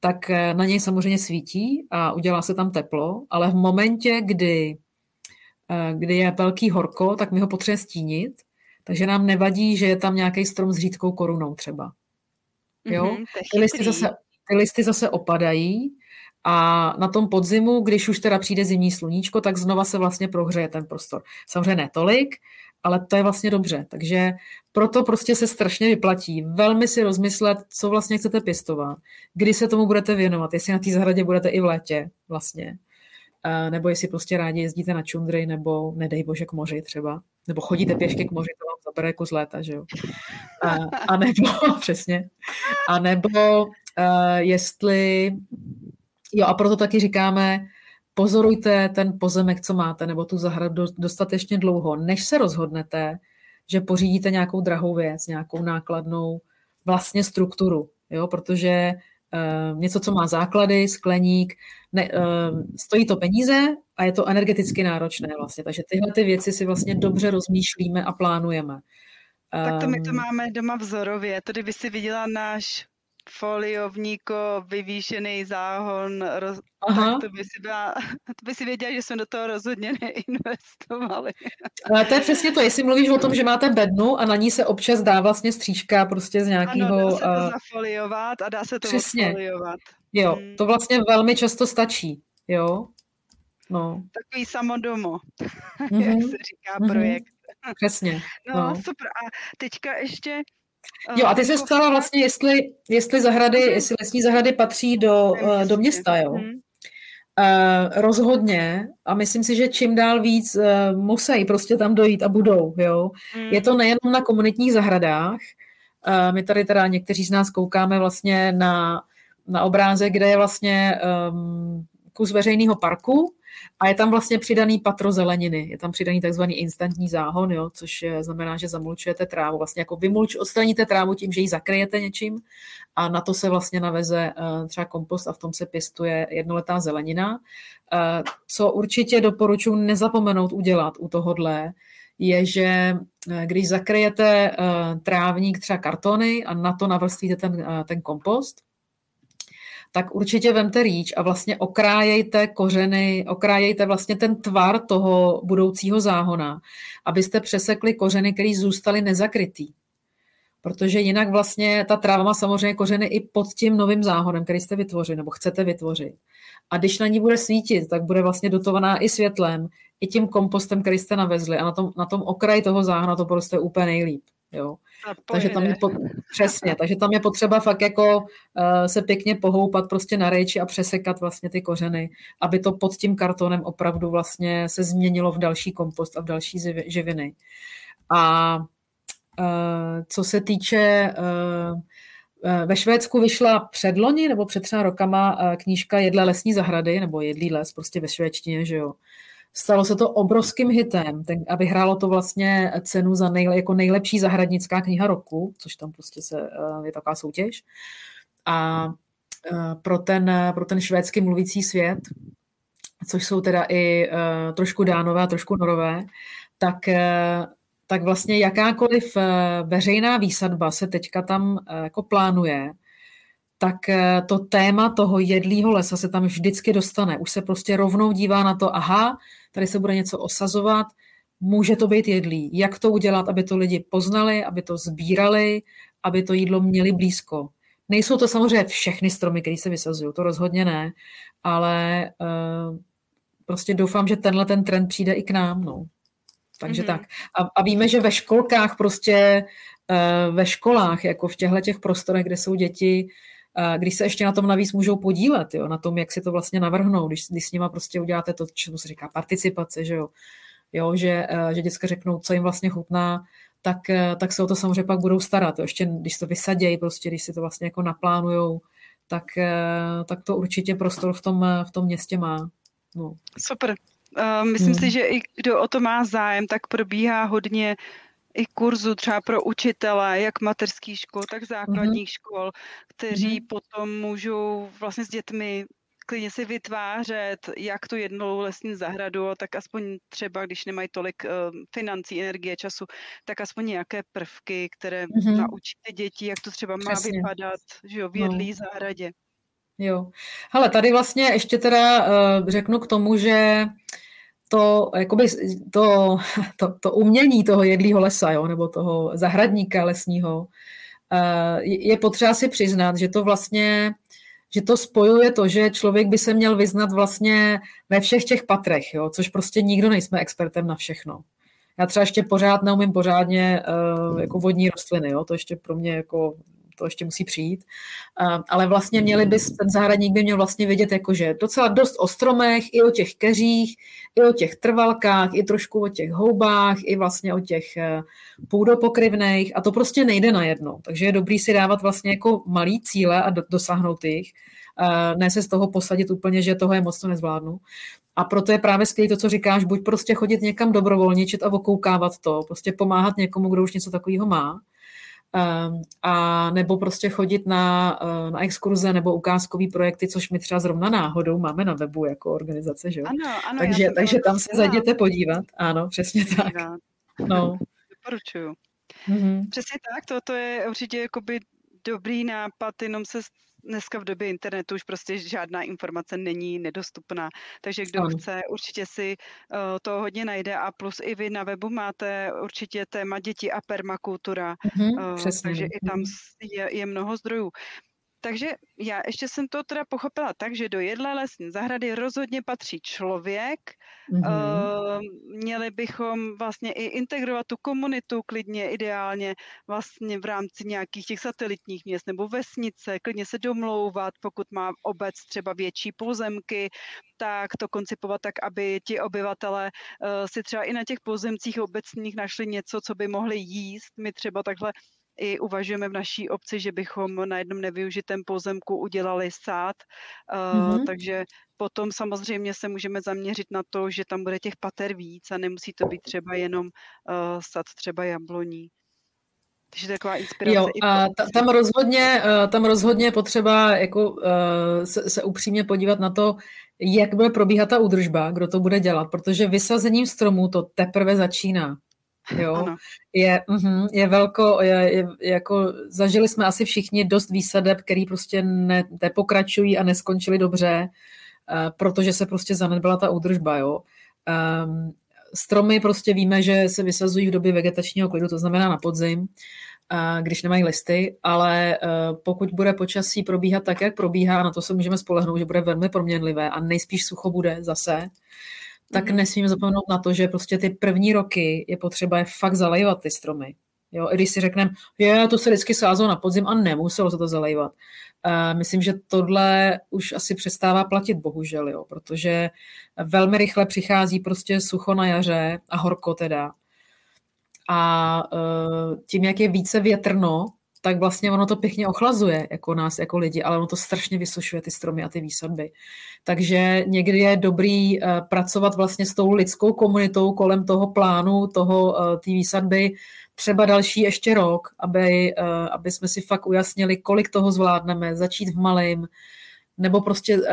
Speaker 2: tak eh, na něj samozřejmě svítí a udělá se tam teplo, ale v momentě, kdy, kdy je velký horko, tak my ho potřebujeme stínit takže nám nevadí, že je tam nějaký strom s řídkou korunou třeba. Jo? Mm-hmm, ty, listy zase, ty listy zase opadají a na tom podzimu, když už teda přijde zimní sluníčko, tak znova se vlastně prohřeje ten prostor. Samozřejmě ne tolik, ale to je vlastně dobře. Takže proto prostě se strašně vyplatí velmi si rozmyslet, co vlastně chcete pěstovat, kdy se tomu budete věnovat, jestli na té zahradě budete i v létě vlastně, nebo jestli prostě rádi jezdíte na čundry, nebo nedej bože k moři třeba, nebo chodíte pěšky k moři, to zabere kus léta, že jo. A, a nebo, přesně, a nebo uh, jestli, jo a proto taky říkáme, pozorujte ten pozemek, co máte, nebo tu zahradu dostatečně dlouho, než se rozhodnete, že pořídíte nějakou drahou věc, nějakou nákladnou vlastně strukturu, jo, protože něco, co má základy, skleník, ne, uh, stojí to peníze a je to energeticky náročné vlastně. Takže tyhle ty věci si vlastně dobře rozmýšlíme a plánujeme.
Speaker 1: Tak to my to ehm, máme doma vzorově. Tady by si viděla náš foliovníko, vyvýšený záhon, roz... Aha. tak to by, si byla, to by si věděla, že jsme do toho rozhodně neinvestovali.
Speaker 2: Ale to je přesně to, jestli mluvíš o tom, že máte bednu a na ní se občas dá vlastně stříčka prostě z nějakého... Ano,
Speaker 1: dá se to zafoliovat a dá se to přesně. odfoliovat.
Speaker 2: Jo, hmm. to vlastně velmi často stačí, jo.
Speaker 1: No. Takový samodomo, mm-hmm. jak se říká mm-hmm. projekt.
Speaker 2: Přesně.
Speaker 1: No, no, super. A teďka ještě
Speaker 2: Jo, a ty se stala vlastně, jestli, jestli zahrady, jestli lesní zahrady patří do, eh, do města, jo. Uh, rozhodně a myslím si, že čím dál víc uh, musí prostě tam dojít a budou, jo. Mm. Je to nejenom na komunitních zahradách, uh, my tady teda někteří z nás koukáme vlastně na, na obrázek, kde je vlastně um, kus veřejného parku a je tam vlastně přidaný patro zeleniny. Je tam přidaný takzvaný instantní záhon, jo, což je, znamená, že zamulčujete trávu. Vlastně jako vymulč, odstraníte trávu tím, že ji zakryjete něčím a na to se vlastně naveze uh, třeba kompost a v tom se pěstuje jednoletá zelenina. Uh, co určitě doporučuji nezapomenout udělat u tohohle, je, že když zakryjete trávník třeba kartony a na to navrstvíte ten, ten kompost, tak určitě vemte rýč a vlastně okrájejte kořeny, okrájejte vlastně ten tvar toho budoucího záhona, abyste přesekli kořeny, které zůstaly nezakrytý. Protože jinak vlastně ta tráva má samozřejmě kořeny i pod tím novým záhonem, který jste vytvořili nebo chcete vytvořit. A když na ní bude svítit, tak bude vlastně dotovaná i světlem, i tím kompostem, který jste navezli a na tom, na tom okraji toho záhona to prostě úplně nejlíp. Jo. Takže tam je po, přesně, takže tam je potřeba fakt jako uh, se pěkně pohoupat prostě na rejči a přesekat vlastně ty kořeny, aby to pod tím kartonem opravdu vlastně se změnilo v další kompost a v další živiny. A uh, co se týče uh, ve Švédsku vyšla předloni nebo před třeba rokama knížka Jedle lesní zahrady, nebo Jedlý les, prostě ve švédštině, že jo. Stalo se to obrovským hitem ten, a vyhrálo to vlastně cenu za nej, jako nejlepší zahradnická kniha roku, což tam prostě se, eh, je taková soutěž. A eh, pro ten, pro ten švédsky mluvící svět, což jsou teda i uh, trošku dánové a trošku norové, tak, tak vlastně jakákoliv veřejná výsadba se teďka tam jako plánuje, tak to téma toho jedlého lesa se tam vždycky dostane. Už se prostě rovnou dívá na to, aha, tady se bude něco osazovat, může to být jedlí. Jak to udělat, aby to lidi poznali, aby to sbírali, aby to jídlo měli blízko. Nejsou to samozřejmě všechny stromy, které se vysazují, to rozhodně ne, ale uh, prostě doufám, že tenhle ten trend přijde i k nám. No. Takže mm-hmm. tak. A, a víme, že ve školkách prostě, uh, ve školách, jako v těchto těch prostorech, kde jsou děti, když se ještě na tom navíc můžou podílet, jo, na tom, jak si to vlastně navrhnou, když, když s nima prostě uděláte to, čemu se říká participace, že jo, jo že, eh, že děcka řeknou, co jim vlastně chutná, tak, eh, tak se o to samozřejmě pak budou starat. Jo. Ještě když to vysadějí, prostě, když si to vlastně jako naplánujou, tak, eh, tak to určitě prostor v tom, v tom městě má. No.
Speaker 1: Super. Myslím hmm. si, že i kdo o to má zájem, tak probíhá hodně i kurzu třeba pro učitele, jak mateřských škol, tak základních mm-hmm. škol, kteří mm-hmm. potom můžou vlastně s dětmi klidně si vytvářet, jak tu jednou lesní zahradu, tak aspoň třeba, když nemají tolik uh, financí, energie, času, tak aspoň nějaké prvky, které mm-hmm. naučí ty děti, jak to třeba má Přesně. vypadat že jo, v jedlý no. zahradě.
Speaker 2: Jo. Hele, tady vlastně ještě teda uh, řeknu k tomu, že uh, to, jakoby, to, to, to umění toho jedlého lesa, jo, nebo toho zahradníka lesního, eh, je potřeba si přiznat, že to vlastně že to spojuje to, že člověk by se měl vyznat vlastně ve všech těch patrech, jo, což prostě nikdo nejsme expertem na všechno. Já třeba ještě pořád neumím pořádně uh, jako vodní rostliny, jo, to ještě pro mě jako to ještě musí přijít. Ale vlastně měli by, ten zahradník by měl vlastně vědět jakože docela dost o stromech, i o těch keřích, i o těch trvalkách, i trošku o těch houbách, i vlastně o těch eh, půdopokryvných a to prostě nejde najednou. Takže je dobrý si dávat vlastně jako malý cíle a dosáhnout jich, ne se z toho posadit úplně, že toho je moc to nezvládnu. A proto je právě skvělé to, co říkáš, buď prostě chodit někam dobrovolničit a okoukávat to, prostě pomáhat někomu, kdo už něco takového má, a nebo prostě chodit na, eh, na exkurze nebo ukázkový projekty, což my třeba zrovna náhodou máme na webu jako organizace, že jo?
Speaker 1: Ano, ano.
Speaker 2: Takže, takže tam se zajděte podívat. Ano, přesně tak. No.
Speaker 1: Doporučuju. Mm-hmm. Přesně tak, to, to je určitě jakoby dobrý nápad, jenom se dneska v době internetu už prostě žádná informace není nedostupná, takže kdo ano. chce, určitě si uh, to hodně najde a plus i vy na webu máte určitě téma děti a permakultura, mm-hmm, uh, takže i tam mhm. je, je mnoho zdrojů. Takže já ještě jsem to teda pochopila tak, že do jedlé lesní zahrady rozhodně patří člověk. Mm-hmm. Měli bychom vlastně i integrovat tu komunitu klidně, ideálně vlastně v rámci nějakých těch satelitních měst nebo vesnice, klidně se domlouvat, pokud má obec třeba větší pozemky, tak to koncipovat tak, aby ti obyvatele uh, si třeba i na těch pozemcích obecních našli něco, co by mohli jíst. My třeba takhle i uvažujeme v naší obci, že bychom na jednom nevyužitém pozemku udělali sád, mm-hmm. takže potom samozřejmě se můžeme zaměřit na to, že tam bude těch pater víc a nemusí to být třeba jenom uh, sad třeba jabloní. Takže taková inspirace.
Speaker 2: Jo, a tam rozhodně, eh, tam rozhodně je potřeba jako, uh, se, se upřímně podívat na to, jak bude probíhat ta údržba, kdo to bude dělat, protože vysazením stromů to teprve začíná. Jo? Ano. Je, uh, je velko, je, je, jako zažili jsme asi všichni dost výsadeb, který prostě ne, nepokračují a neskončili dobře, uh, protože se prostě zanedbala ta údržba, jo. Um, stromy prostě víme, že se vysazují v době vegetačního klidu, to znamená na podzim, když nemají listy, ale e, pokud bude počasí probíhat tak, jak probíhá, na to se můžeme spolehnout, že bude velmi proměnlivé a nejspíš sucho bude zase, tak mm-hmm. nesmíme zapomenout na to, že prostě ty první roky je potřeba je fakt zalejvat ty stromy. Jo, i když si řekneme, je, to se vždycky sázelo na podzim a nemuselo se to zalejvat. Uh, myslím, že tohle už asi přestává platit, bohužel, jo, protože velmi rychle přichází prostě sucho na jaře a horko teda. A uh, tím, jak je více větrno, tak vlastně ono to pěkně ochlazuje jako nás, jako lidi, ale ono to strašně vysušuje ty stromy a ty výsadby. Takže někdy je dobrý uh, pracovat vlastně s tou lidskou komunitou kolem toho plánu, toho uh, té výsadby, třeba další ještě rok, aby, uh, aby jsme si fakt ujasnili, kolik toho zvládneme, začít v malém, nebo prostě uh,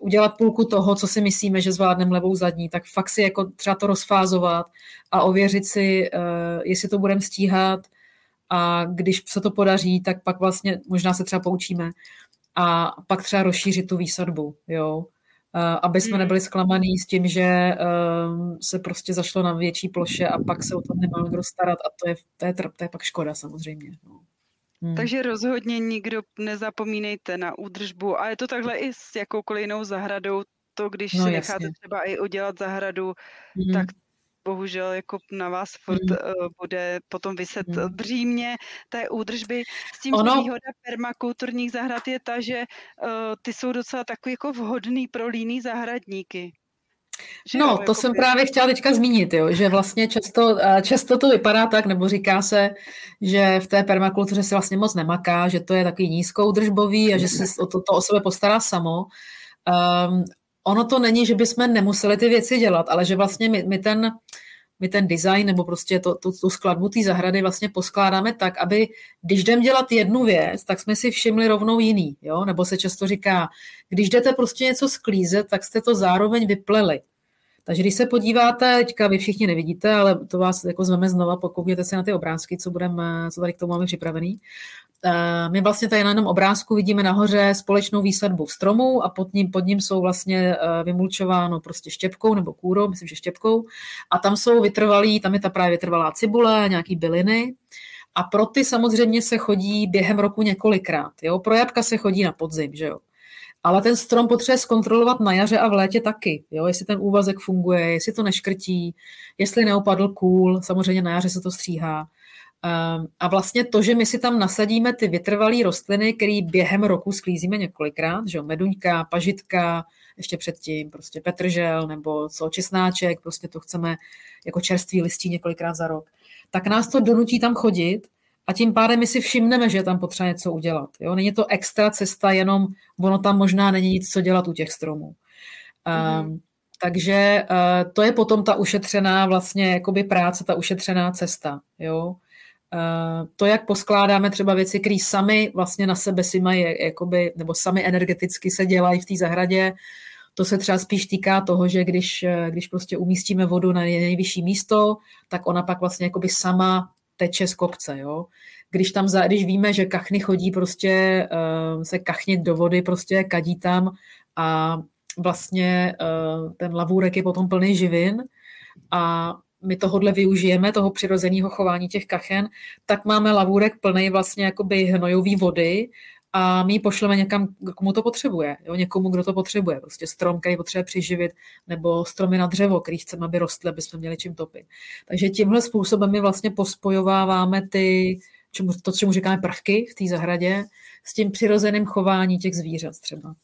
Speaker 2: udělat půlku toho, co si myslíme, že zvládneme levou zadní, tak fakt si jako třeba to rozfázovat a ověřit si, uh, jestli to budeme stíhat a když se to podaří, tak pak vlastně možná se třeba poučíme a pak třeba rozšířit tu výsadbu, jo. Uh, aby jsme hmm. nebyli zklamaný s tím, že uh, se prostě zašlo na větší ploše a pak se o tom nemal kdo starat a to je, to je, to je pak škoda samozřejmě. No.
Speaker 1: Hmm. Takže rozhodně nikdo nezapomínejte na údržbu. A je to takhle i s jakoukoliv jinou zahradou. To, když no, si necháte jasně. třeba i udělat zahradu, hmm. tak bohužel jako na vás furt hmm. uh, bude potom vyset hmm. břímě té údržby. S tím, ono... že výhoda permakulturních zahrad je ta, že uh, ty jsou docela takový jako vhodný pro líný zahradníky.
Speaker 2: Že no, jo, to jako jsem právě chtěla teďka zmínit, jo, že vlastně často, často to vypadá tak, nebo říká se, že v té permakultuře se vlastně moc nemaká, že to je takový nízkou držbový a že se o to, to o sebe postará samo. Um, ono to není, že bychom nemuseli ty věci dělat, ale že vlastně my, my ten my ten design nebo prostě to, to, tu skladbu té zahrady vlastně poskládáme tak, aby když jdem dělat jednu věc, tak jsme si všimli rovnou jiný, jo? nebo se často říká, když jdete prostě něco sklízet, tak jste to zároveň vypleli. Takže když se podíváte, teďka vy všichni nevidíte, ale to vás jako zveme znova, pokoukněte se na ty obrázky, co, budeme, co tady k tomu máme připravený. Eh, my vlastně tady na jednom obrázku vidíme nahoře společnou výsadbu stromů a pod ním, pod ním jsou vlastně eh, vymulčováno prostě štěpkou nebo kůrou, myslím, že štěpkou. A tam jsou vytrvalý, tam je ta právě vytrvalá cibule, nějaký byliny. A pro ty samozřejmě se chodí během roku několikrát. Jo? Pro jabka se chodí na podzim, že jo. Ale ten strom potřebuje zkontrolovat na jaře a v létě taky, jo? jestli ten úvazek funguje, jestli to neškrtí, jestli neopadl kůl, samozřejmě na jaře se to stříhá. Ehm, a vlastně to, že my si tam nasadíme ty vytrvalé rostliny, které během roku sklízíme několikrát, že jo, meduňka, pažitka, ještě předtím prostě petržel nebo co, česnáček, prostě to chceme jako čerstvý listí několikrát za rok, tak nás to donutí tam chodit a tím pádem my si všimneme, že je tam potřeba něco udělat. Jo? Není to extra cesta, jenom ono tam možná není nic, co dělat u těch stromů. Mm-hmm. Um, takže uh, to je potom ta ušetřená vlastně jakoby práce, ta ušetřená cesta. Jo? Uh, to, jak poskládáme třeba věci, které sami vlastně na sebe si mají, jakoby, nebo sami energeticky se dělají v té zahradě, to se třeba spíš týká toho, že když, když prostě umístíme vodu na nejvyšší místo, tak ona pak vlastně jakoby sama teče z kopce, jo. Když tam, za, když víme, že kachny chodí prostě uh, se kachnit do vody, prostě kadí tam a vlastně ten lavůrek je potom plný živin a my tohodle využijeme, toho přirozeného chování těch kachen, tak máme lavůrek plný vlastně jakoby hnojový vody a my ji pošleme někam, komu to potřebuje. Jo? Někomu, kdo to potřebuje. Prostě strom, který potřebuje přiživit, nebo stromy na dřevo, který chceme, aby rostly, aby jsme měli čím topit. Takže tímhle způsobem my vlastně pospojováváme ty, čemu, to, čemu říkáme prvky v té zahradě, s tím přirozeným chování těch zvířat třeba.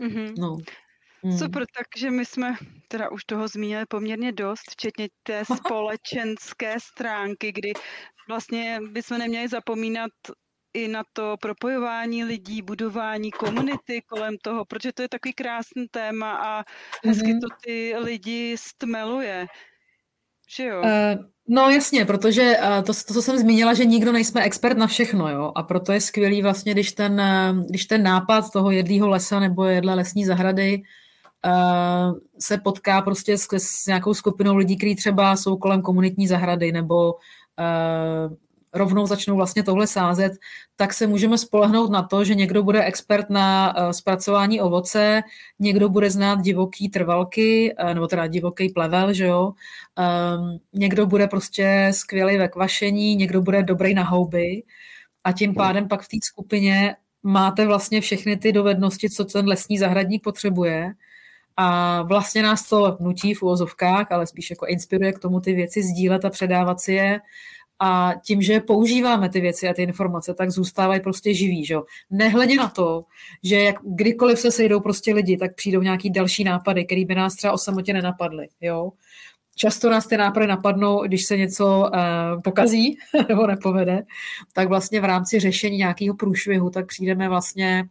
Speaker 1: Mm-hmm. No. Hmm. Super, takže my jsme teda už toho zmínili poměrně dost, včetně té společenské stránky, kdy vlastně bychom neměli zapomínat i na to propojování lidí, budování komunity kolem toho, protože to je takový krásný téma a hezky mm-hmm. to ty lidi stmeluje. Že jo? Uh,
Speaker 2: no jasně, protože uh, to, to, co jsem zmínila, že nikdo nejsme expert na všechno, jo, a proto je skvělý vlastně, když ten, uh, když ten nápad toho jedlého lesa nebo jedle lesní zahrady uh, se potká prostě s, s nějakou skupinou lidí, kteří třeba jsou kolem komunitní zahrady nebo uh, rovnou začnou vlastně tohle sázet, tak se můžeme spolehnout na to, že někdo bude expert na uh, zpracování ovoce, někdo bude znát divoký trvalky, nebo teda divoký plevel, že jo, um, někdo bude prostě skvělý ve kvašení, někdo bude dobrý na houby a tím pádem pak v té skupině máte vlastně všechny ty dovednosti, co ten lesní zahradník potřebuje a vlastně nás to nutí v úvozovkách, ale spíš jako inspiruje k tomu ty věci sdílet a předávat si je a tím, že používáme ty věci a ty informace, tak zůstávají prostě živí. Že? Nehledě na to, že jak kdykoliv se sejdou prostě lidi, tak přijdou nějaký další nápady, které by nás třeba o samotě nenapadly. Jo? Často nás ty nápady napadnou, když se něco uh, pokazí nebo nepovede, tak vlastně v rámci řešení nějakého průšvihu, tak přijdeme vlastně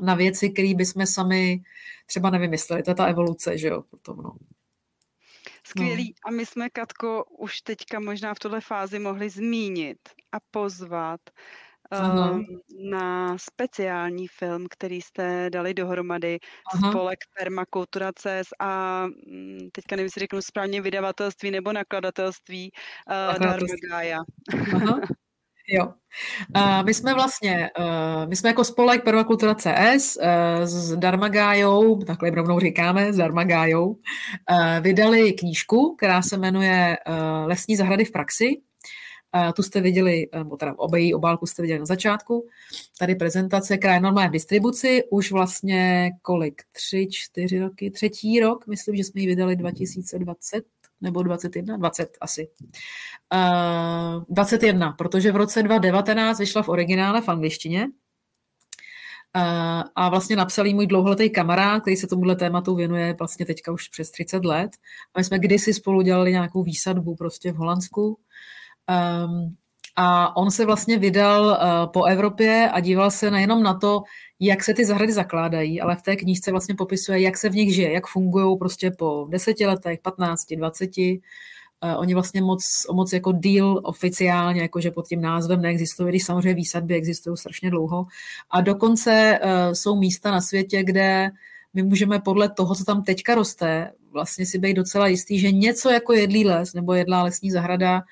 Speaker 2: na věci, které bychom sami třeba nevymysleli. To je ta evoluce, že jo, potom, no.
Speaker 1: Skvělý. No. A my jsme, Katko, už teďka možná v tuhle fázi mohli zmínit a pozvat um, na speciální film, který jste dali dohromady, Aha. spolek Permakultura CS a mm, teďka nevím, jestli řeknu správně vydavatelství nebo nakladatelství uh, Dharmagaya.
Speaker 2: Jo. Uh, my jsme vlastně, uh, my jsme jako spolek Permakultura CS uh, s Darmagájou, takhle rovnou říkáme, s Darmagájou, uh, vydali knížku, která se jmenuje Lesní zahrady v praxi. Tu jste viděli, nebo teda obej obálku jste viděli na začátku. Tady prezentace, která je normálně v distribuci, už vlastně kolik? Tři, čtyři roky, třetí rok, myslím, že jsme ji vydali 2020, nebo 21, 20 asi. Uh, 21, protože v roce 2019 vyšla v originále v angličtině uh, a vlastně napsal jí můj dlouholetý kamarád, který se tomuhle tématu věnuje vlastně teďka už přes 30 let. A my jsme kdysi spolu dělali nějakou výsadbu prostě v Holandsku. Um, a on se vlastně vydal uh, po Evropě a díval se nejenom na to, jak se ty zahrady zakládají, ale v té knížce vlastně popisuje, jak se v nich žije, jak fungují prostě po deseti letech, 15, 20. Uh, oni vlastně moc, moc jako deal oficiálně, jakože pod tím názvem neexistují, když samozřejmě výsadby existují strašně dlouho. A dokonce uh, jsou místa na světě, kde my můžeme podle toho, co tam teďka roste, vlastně si být docela jistý, že něco jako jedlý les nebo jedlá lesní zahrada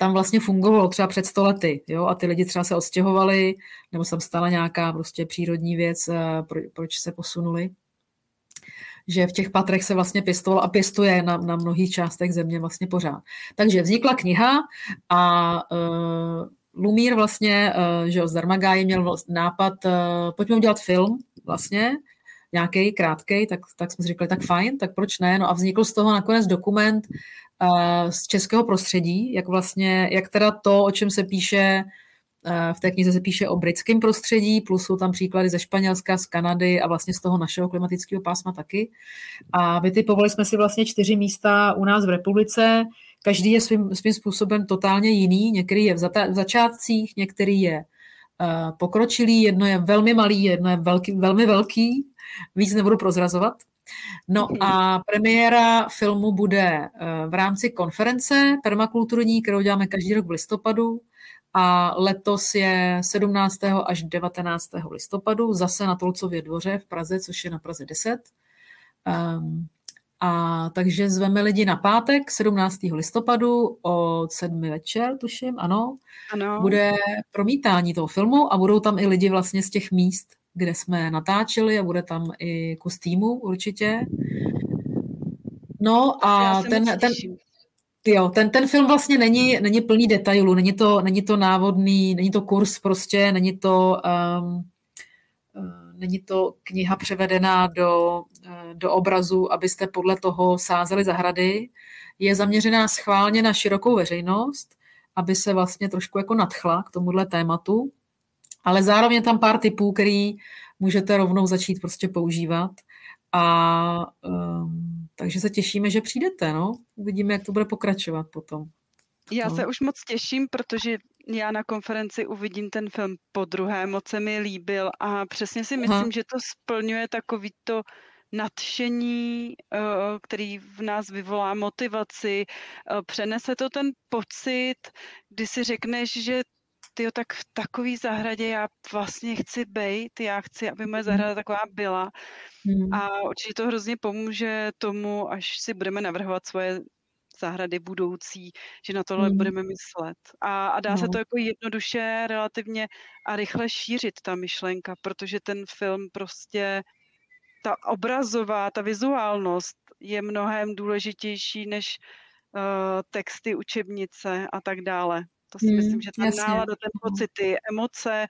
Speaker 2: tam vlastně fungovalo třeba před stolety, jo, a ty lidi třeba se odstěhovali, nebo se tam stala nějaká prostě přírodní věc, eh, pro, proč se posunuli že v těch patrech se vlastně pěstovalo a pěstuje na, na mnohých částech země vlastně pořád. Takže vznikla kniha a uh, Lumír vlastně, uh, že z Darmagáji měl nápad, uh, pojďme udělat film vlastně, nějaký krátký, tak, tak jsme si řekli, tak fajn, tak proč ne? No a vznikl z toho nakonec dokument z českého prostředí, jak vlastně, jak teda to, o čem se píše v té knize se píše o britském prostředí, plus jsou tam příklady ze Španělska, z Kanady a vlastně z toho našeho klimatického pásma taky. A vytipovali jsme si vlastně čtyři místa u nás v republice. Každý je svým, svým způsobem totálně jiný. Některý je v, zata- v začátcích, některý je uh, pokročilý, jedno je velmi malý, jedno je velký, velmi velký. Víc nebudu prozrazovat. No mhm. a premiéra filmu bude eh, v rámci konference permakulturní, kterou děláme každý rok v listopadu a letos je 17. až 19. listopadu zase na Tolcově dvoře v Praze, což je na Praze 10. Um, ehm, a takže zveme lidi na pátek 17. listopadu od 7 večer, tuším, ano. ano. Bude promítání toho filmu a budou tam i lidi vlastně z těch míst, kde jsme natáčeli a bude tam i kus týmu určitě. No a ten, ten, jo, ten, ten film vlastně není, není plný detailů, není to, není to návodný, není to kurz prostě, není to, um, není to kniha převedená do, uh, do obrazu, abyste podle toho sázeli zahrady. Je zaměřená schválně na širokou veřejnost, aby se vlastně trošku jako nadchla k tomuhle tématu ale zároveň je tam pár typů, který můžete rovnou začít prostě používat. A um, takže se těšíme, že přijdete, no. Uvidíme, jak to bude pokračovat potom.
Speaker 1: Já
Speaker 2: no.
Speaker 1: se už moc těším, protože já na konferenci uvidím ten film po druhé, moc se mi líbil a přesně si myslím, Aha. že to splňuje takový to nadšení, eh, který v nás vyvolá motivaci, eh, přenese to ten pocit, kdy si řekneš, že tyjo, tak v takové zahradě já vlastně chci být, já chci, aby moje zahrada taková byla. Hmm. A určitě to hrozně pomůže tomu, až si budeme navrhovat svoje zahrady budoucí, že na tohle hmm. budeme myslet. A, a dá no. se to jako jednoduše, relativně a rychle šířit ta myšlenka, protože ten film prostě ta obrazová, ta vizuálnost je mnohem důležitější než uh, texty, učebnice a tak dále. To si hmm, myslím, že ta jasně. nálada, ten pocity, emoce,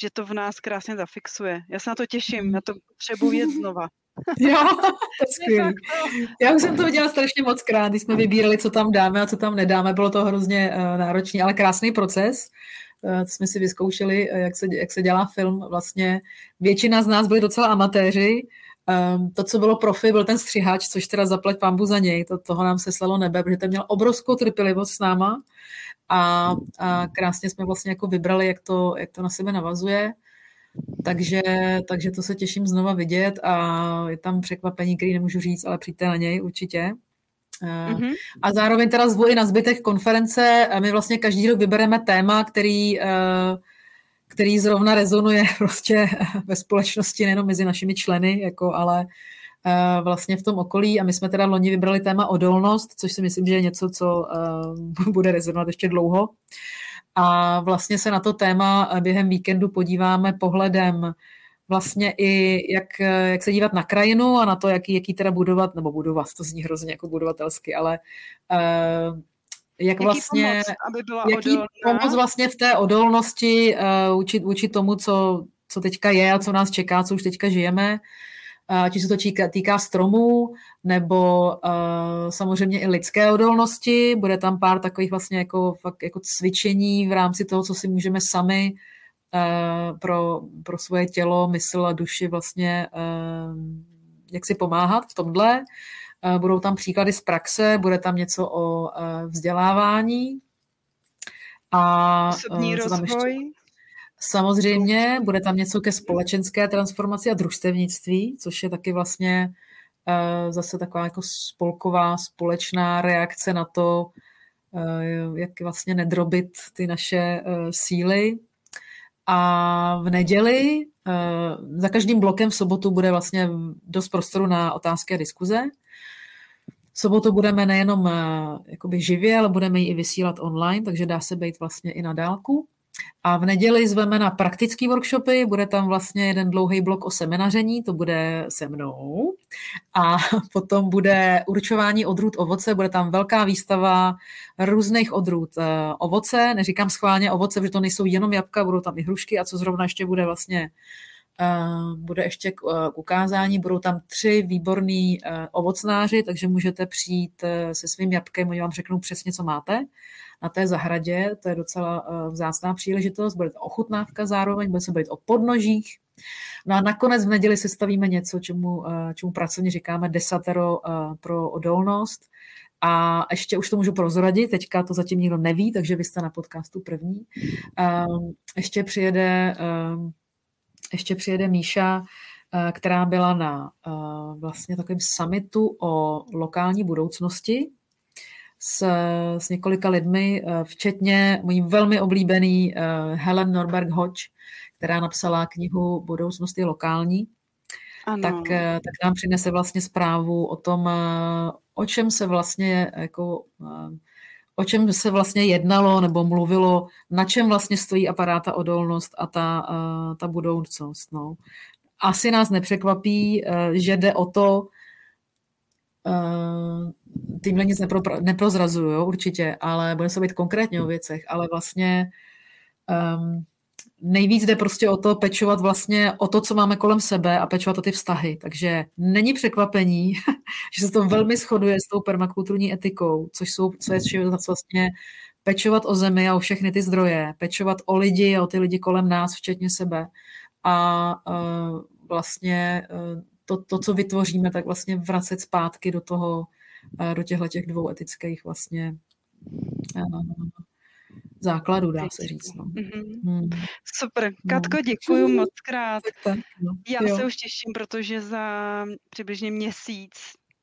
Speaker 1: že to v nás krásně zafixuje. Já se na to těším, hmm. já to potřebuji jet znova.
Speaker 2: Jo, to je skvělý. Já už jsem to viděla strašně moc krát, když jsme vybírali, co tam dáme a co tam nedáme. Bylo to hrozně uh, náročný, ale krásný proces. Uh, jsme si vyzkoušeli, jak se, jak se dělá film. Vlastně většina z nás byli docela amatéři, Um, to, co bylo profi, byl ten střihač, což teda zaplať pambu za něj, to, toho nám se slalo nebe, protože ten měl obrovskou trpělivost s náma a, a krásně jsme vlastně jako vybrali, jak to, jak to na sebe navazuje. Takže, takže to se těším znova vidět a je tam překvapení, který nemůžu říct, ale přijďte na něj určitě. Mm-hmm. A zároveň teda zvu i na zbytek konference. My vlastně každý rok vybereme téma, který, eh, který zrovna rezonuje prostě ve společnosti, nejenom mezi našimi členy, jako, ale vlastně v tom okolí. A my jsme teda loni vybrali téma odolnost, což si myslím, že je něco, co bude rezonovat ještě dlouho. A vlastně se na to téma během víkendu podíváme pohledem vlastně i, jak, jak se dívat na krajinu a na to, jaký, jaký teda budovat, nebo budovat, to zní hrozně jako budovatelsky, ale uh, jak vlastně, pomoc, aby byla jaký odolná? pomoc vlastně v té odolnosti uh, učit, učit tomu, co, co teďka je a co nás čeká, co už teďka žijeme ať se to týká, týká stromů, nebo uh, samozřejmě i lidské odolnosti. Bude tam pár takových vlastně jako, fakt jako cvičení v rámci toho, co si můžeme sami uh, pro, pro svoje tělo, mysl a duši vlastně uh, jak si pomáhat v tomhle. Uh, budou tam příklady z praxe, bude tam něco o uh, vzdělávání. A
Speaker 1: Osobní uh, rozvoj. Tam ještě?
Speaker 2: Samozřejmě bude tam něco ke společenské transformaci a družstevnictví, což je taky vlastně uh, zase taková jako spolková, společná reakce na to, uh, jak vlastně nedrobit ty naše uh, síly. A v neděli za každým blokem v sobotu bude vlastně dost prostoru na otázky a diskuze. V sobotu budeme nejenom jakoby živě, ale budeme ji i vysílat online, takže dá se být vlastně i na dálku. A v neděli zveme na praktické workshopy, bude tam vlastně jeden dlouhý blok o seminaření, to bude se mnou. A potom bude určování odrůd ovoce, bude tam velká výstava různých odrůd eh, ovoce, neříkám schválně ovoce, protože to nejsou jenom jabka, budou tam i hrušky a co zrovna ještě bude vlastně Uh, bude ještě k, uh, k ukázání, budou tam tři výborní ovocnáři, takže můžete přijít se svým jabkem, oni vám řeknou přesně, co máte na té zahradě. To je docela uh, vzácná příležitost. Bude to ochutnávka zároveň, bude se bavit o podnožích. No a nakonec v neděli se stavíme něco, čemu, uh, čemu pracovně říkáme desatero uh, pro odolnost. A ještě už to můžu prozradit, teďka to zatím nikdo neví, takže vy jste na podcastu první. Um, ještě přijede, um, ještě přijede Míša, která byla na vlastně takovém summitu o lokální budoucnosti s, s několika lidmi, eh, včetně mojí velmi oblíbený eh, Helen Norberg Hodge, která napsala knihu Budoucnost je lokální. Ano. Tak, eh, tak nám přinese vlastně zprávu o tom, o čem se vlastně jako o čem se vlastně jednalo nebo mluvilo, na čem vlastně stojí aparáta odolnost a ta, ta budoucnost. No. Asi nás nepřekvapí, že jde o to, Tímhle nic nepro, neprozrazuju, jo, určitě, ale bude se být konkrétně o věcech, ale vlastně um, nejvíc jde prostě o to pečovat vlastně o to, co máme kolem sebe a pečovat o ty vztahy. Takže není překvapení, že se to velmi shoduje s tou permakulturní etikou, což jsou, co je vlastně pečovat o zemi a o všechny ty zdroje, pečovat o lidi a o ty lidi kolem nás, včetně sebe. A uh, vlastně uh, to, to, co vytvoříme, tak vlastně vracet zpátky do toho, do těchto těch dvou etických vlastně eh, základů, dá se říct. No.
Speaker 1: Mm-hmm. Hmm. Super. Katko, děkuji moc krát. No, Já jo. se už těším, protože za přibližně měsíc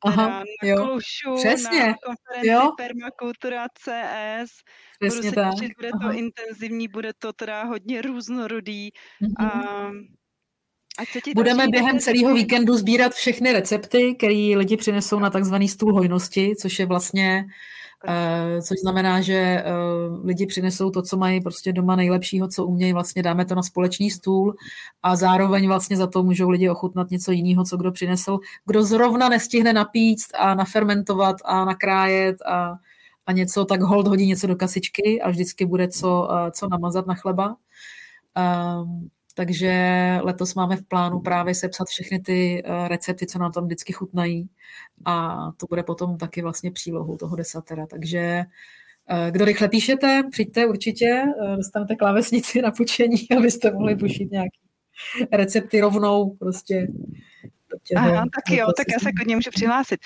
Speaker 1: Aha, na jo. Klušu, Přesně. na konferenci jo. Permakultura CS. Přesně budu se těšit, bude Aha. to intenzivní, bude to teda hodně různorodý. Mm-hmm. A
Speaker 2: Budeme během celého víkendu sbírat všechny recepty, které lidi přinesou na takzvaný stůl hojnosti, což je vlastně Uh, což znamená, že uh, lidi přinesou to, co mají prostě doma nejlepšího, co umějí, vlastně dáme to na společný stůl a zároveň vlastně za to můžou lidi ochutnat něco jiného, co kdo přinesl. Kdo zrovna nestihne napíct a nafermentovat a nakrájet a, a něco, tak hold hodí něco do kasičky a vždycky bude co, uh, co namazat na chleba. Um, takže letos máme v plánu právě sepsat všechny ty eh, recepty, co nám tam vždycky chutnají a to bude potom taky vlastně přílohou toho desatera. Takže eh, kdo rychle píšete, přijďte určitě, eh, dostanete klávesnici na pučení, abyste mohli pušit nějaký recepty rovnou prostě
Speaker 1: Aha, tak jo, tak já se klidně můžu přihlásit.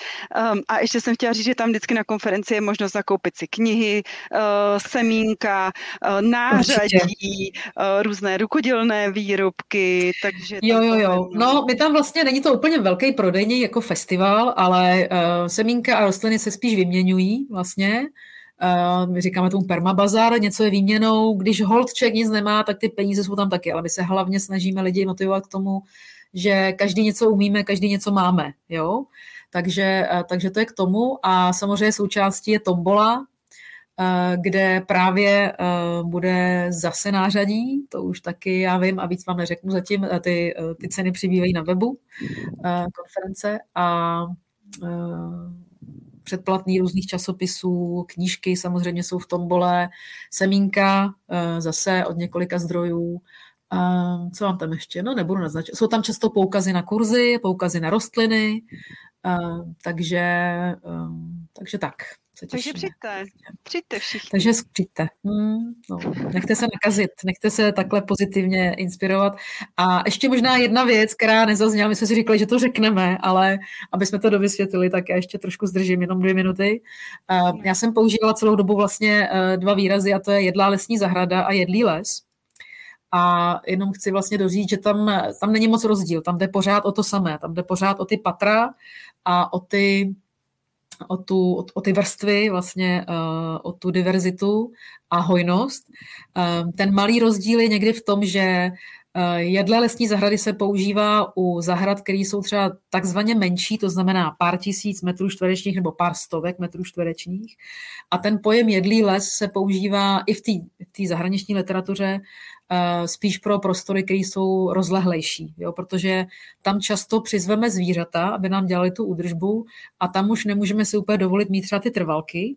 Speaker 1: Um, a ještě jsem chtěla říct, že tam vždycky na konferenci je možnost zakoupit si knihy, uh, semínka, uh, nářadí, uh, různé rukodělné výrobky, takže...
Speaker 2: Jo, jo, jo. No, my tam vlastně, není to úplně velký prodejní jako festival, ale uh, semínka a rostliny se spíš vyměňují vlastně. Uh, my říkáme tomu permabazar, něco je výměnou, když holdček nic nemá, tak ty peníze jsou tam taky, ale my se hlavně snažíme lidi motivovat k tomu, že každý něco umíme, každý něco máme, jo. Takže, eh, takže to je k tomu. A samozřejmě součástí je tombola, eh, kde právě eh, bude zase nářadí, to už taky já vím a víc vám neřeknu zatím, ty, ty ceny přibývají na webu konference a předplatný různých časopisů, knížky samozřejmě jsou v tombole, semínka zase od několika zdrojů Um, co mám tam ještě? No, nebudu naznačit. Jsou tam často poukazy na kurzy, poukazy na rostliny, um, takže, um, takže tak.
Speaker 1: Se takže přijďte, přijďte všichni.
Speaker 2: Takže přijďte. Hmm, no, nechte se nakazit, nechte se takhle pozitivně inspirovat. A ještě možná jedna věc, která nezazněla, my jsme si říkali, že to řekneme, ale aby jsme to dovysvětlili, tak já ještě trošku zdržím, jenom dvě minuty. Uh, já jsem používala celou dobu vlastně uh, dva výrazy a to je jedlá lesní zahrada a jedlý les. A jenom chci vlastně doříct, že tam, tam není moc rozdíl, tam jde pořád o to samé, tam jde pořád o ty patra a o ty, o, tu, o, o ty vrstvy, vlastně uh, o tu diverzitu a hojnost. Um, ten malý rozdíl je někdy v tom, že uh, jedle lesní zahrady se používá u zahrad, které jsou třeba takzvaně menší, to znamená pár tisíc metrů čtverečních nebo pár stovek metrů čtverečních. A ten pojem jedlý les se používá i v té zahraniční literatuře Eh, spíš pro prostory, které jsou rozlehlejší, jo, protože tam často přizveme zvířata, aby nám dělali tu údržbu a tam už nemůžeme si úplně dovolit mít třeba ty trvalky,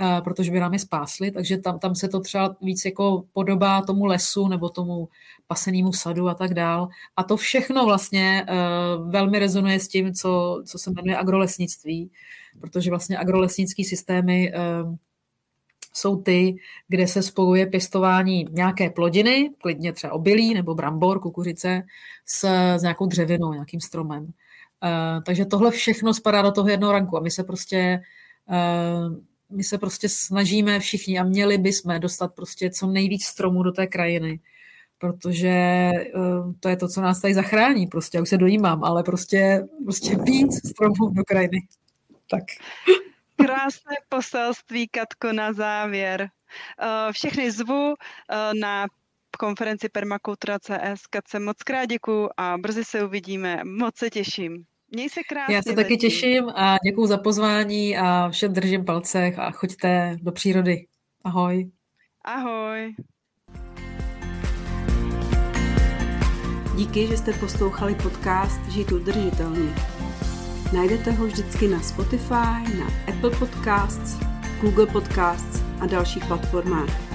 Speaker 2: eh, protože by nám je spásly, takže tam, tam se to třeba víc jako podobá tomu lesu nebo tomu pasenému sadu a tak dál. A to všechno vlastně uh, velmi rezonuje s tím, co, co se jmenuje agrolesnictví, protože vlastně agrolesnické systémy jsou ty, kde se spojuje pěstování nějaké plodiny, klidně třeba obilí nebo brambor, kukuřice, s, s nějakou dřevinou, nějakým stromem. Uh, takže tohle všechno spadá do toho jednoho ranku a my se prostě uh, my se prostě snažíme všichni a měli bychom dostat prostě co nejvíc stromů do té krajiny, protože uh, to je to, co nás tady zachrání. Prostě, já už se dojímám, ale prostě, prostě víc stromů do krajiny. Tak.
Speaker 1: Krásné poselství, Katko, na závěr. Eh, všechny zvu eh, na konferenci Permakultura CS. Katce, moc krát děkuju a brzy se uvidíme. Moc se těším. Měj se krásně.
Speaker 2: Já se taky těším a děkuju za pozvání a všem držím palcech a choďte do přírody. Ahoj.
Speaker 1: Ahoj.
Speaker 3: Díky, že jste poslouchali podcast Žít udržitelně. Najdete ho vždycky na Spotify, na Apple Podcasts, Google Podcasts a dalších platformách.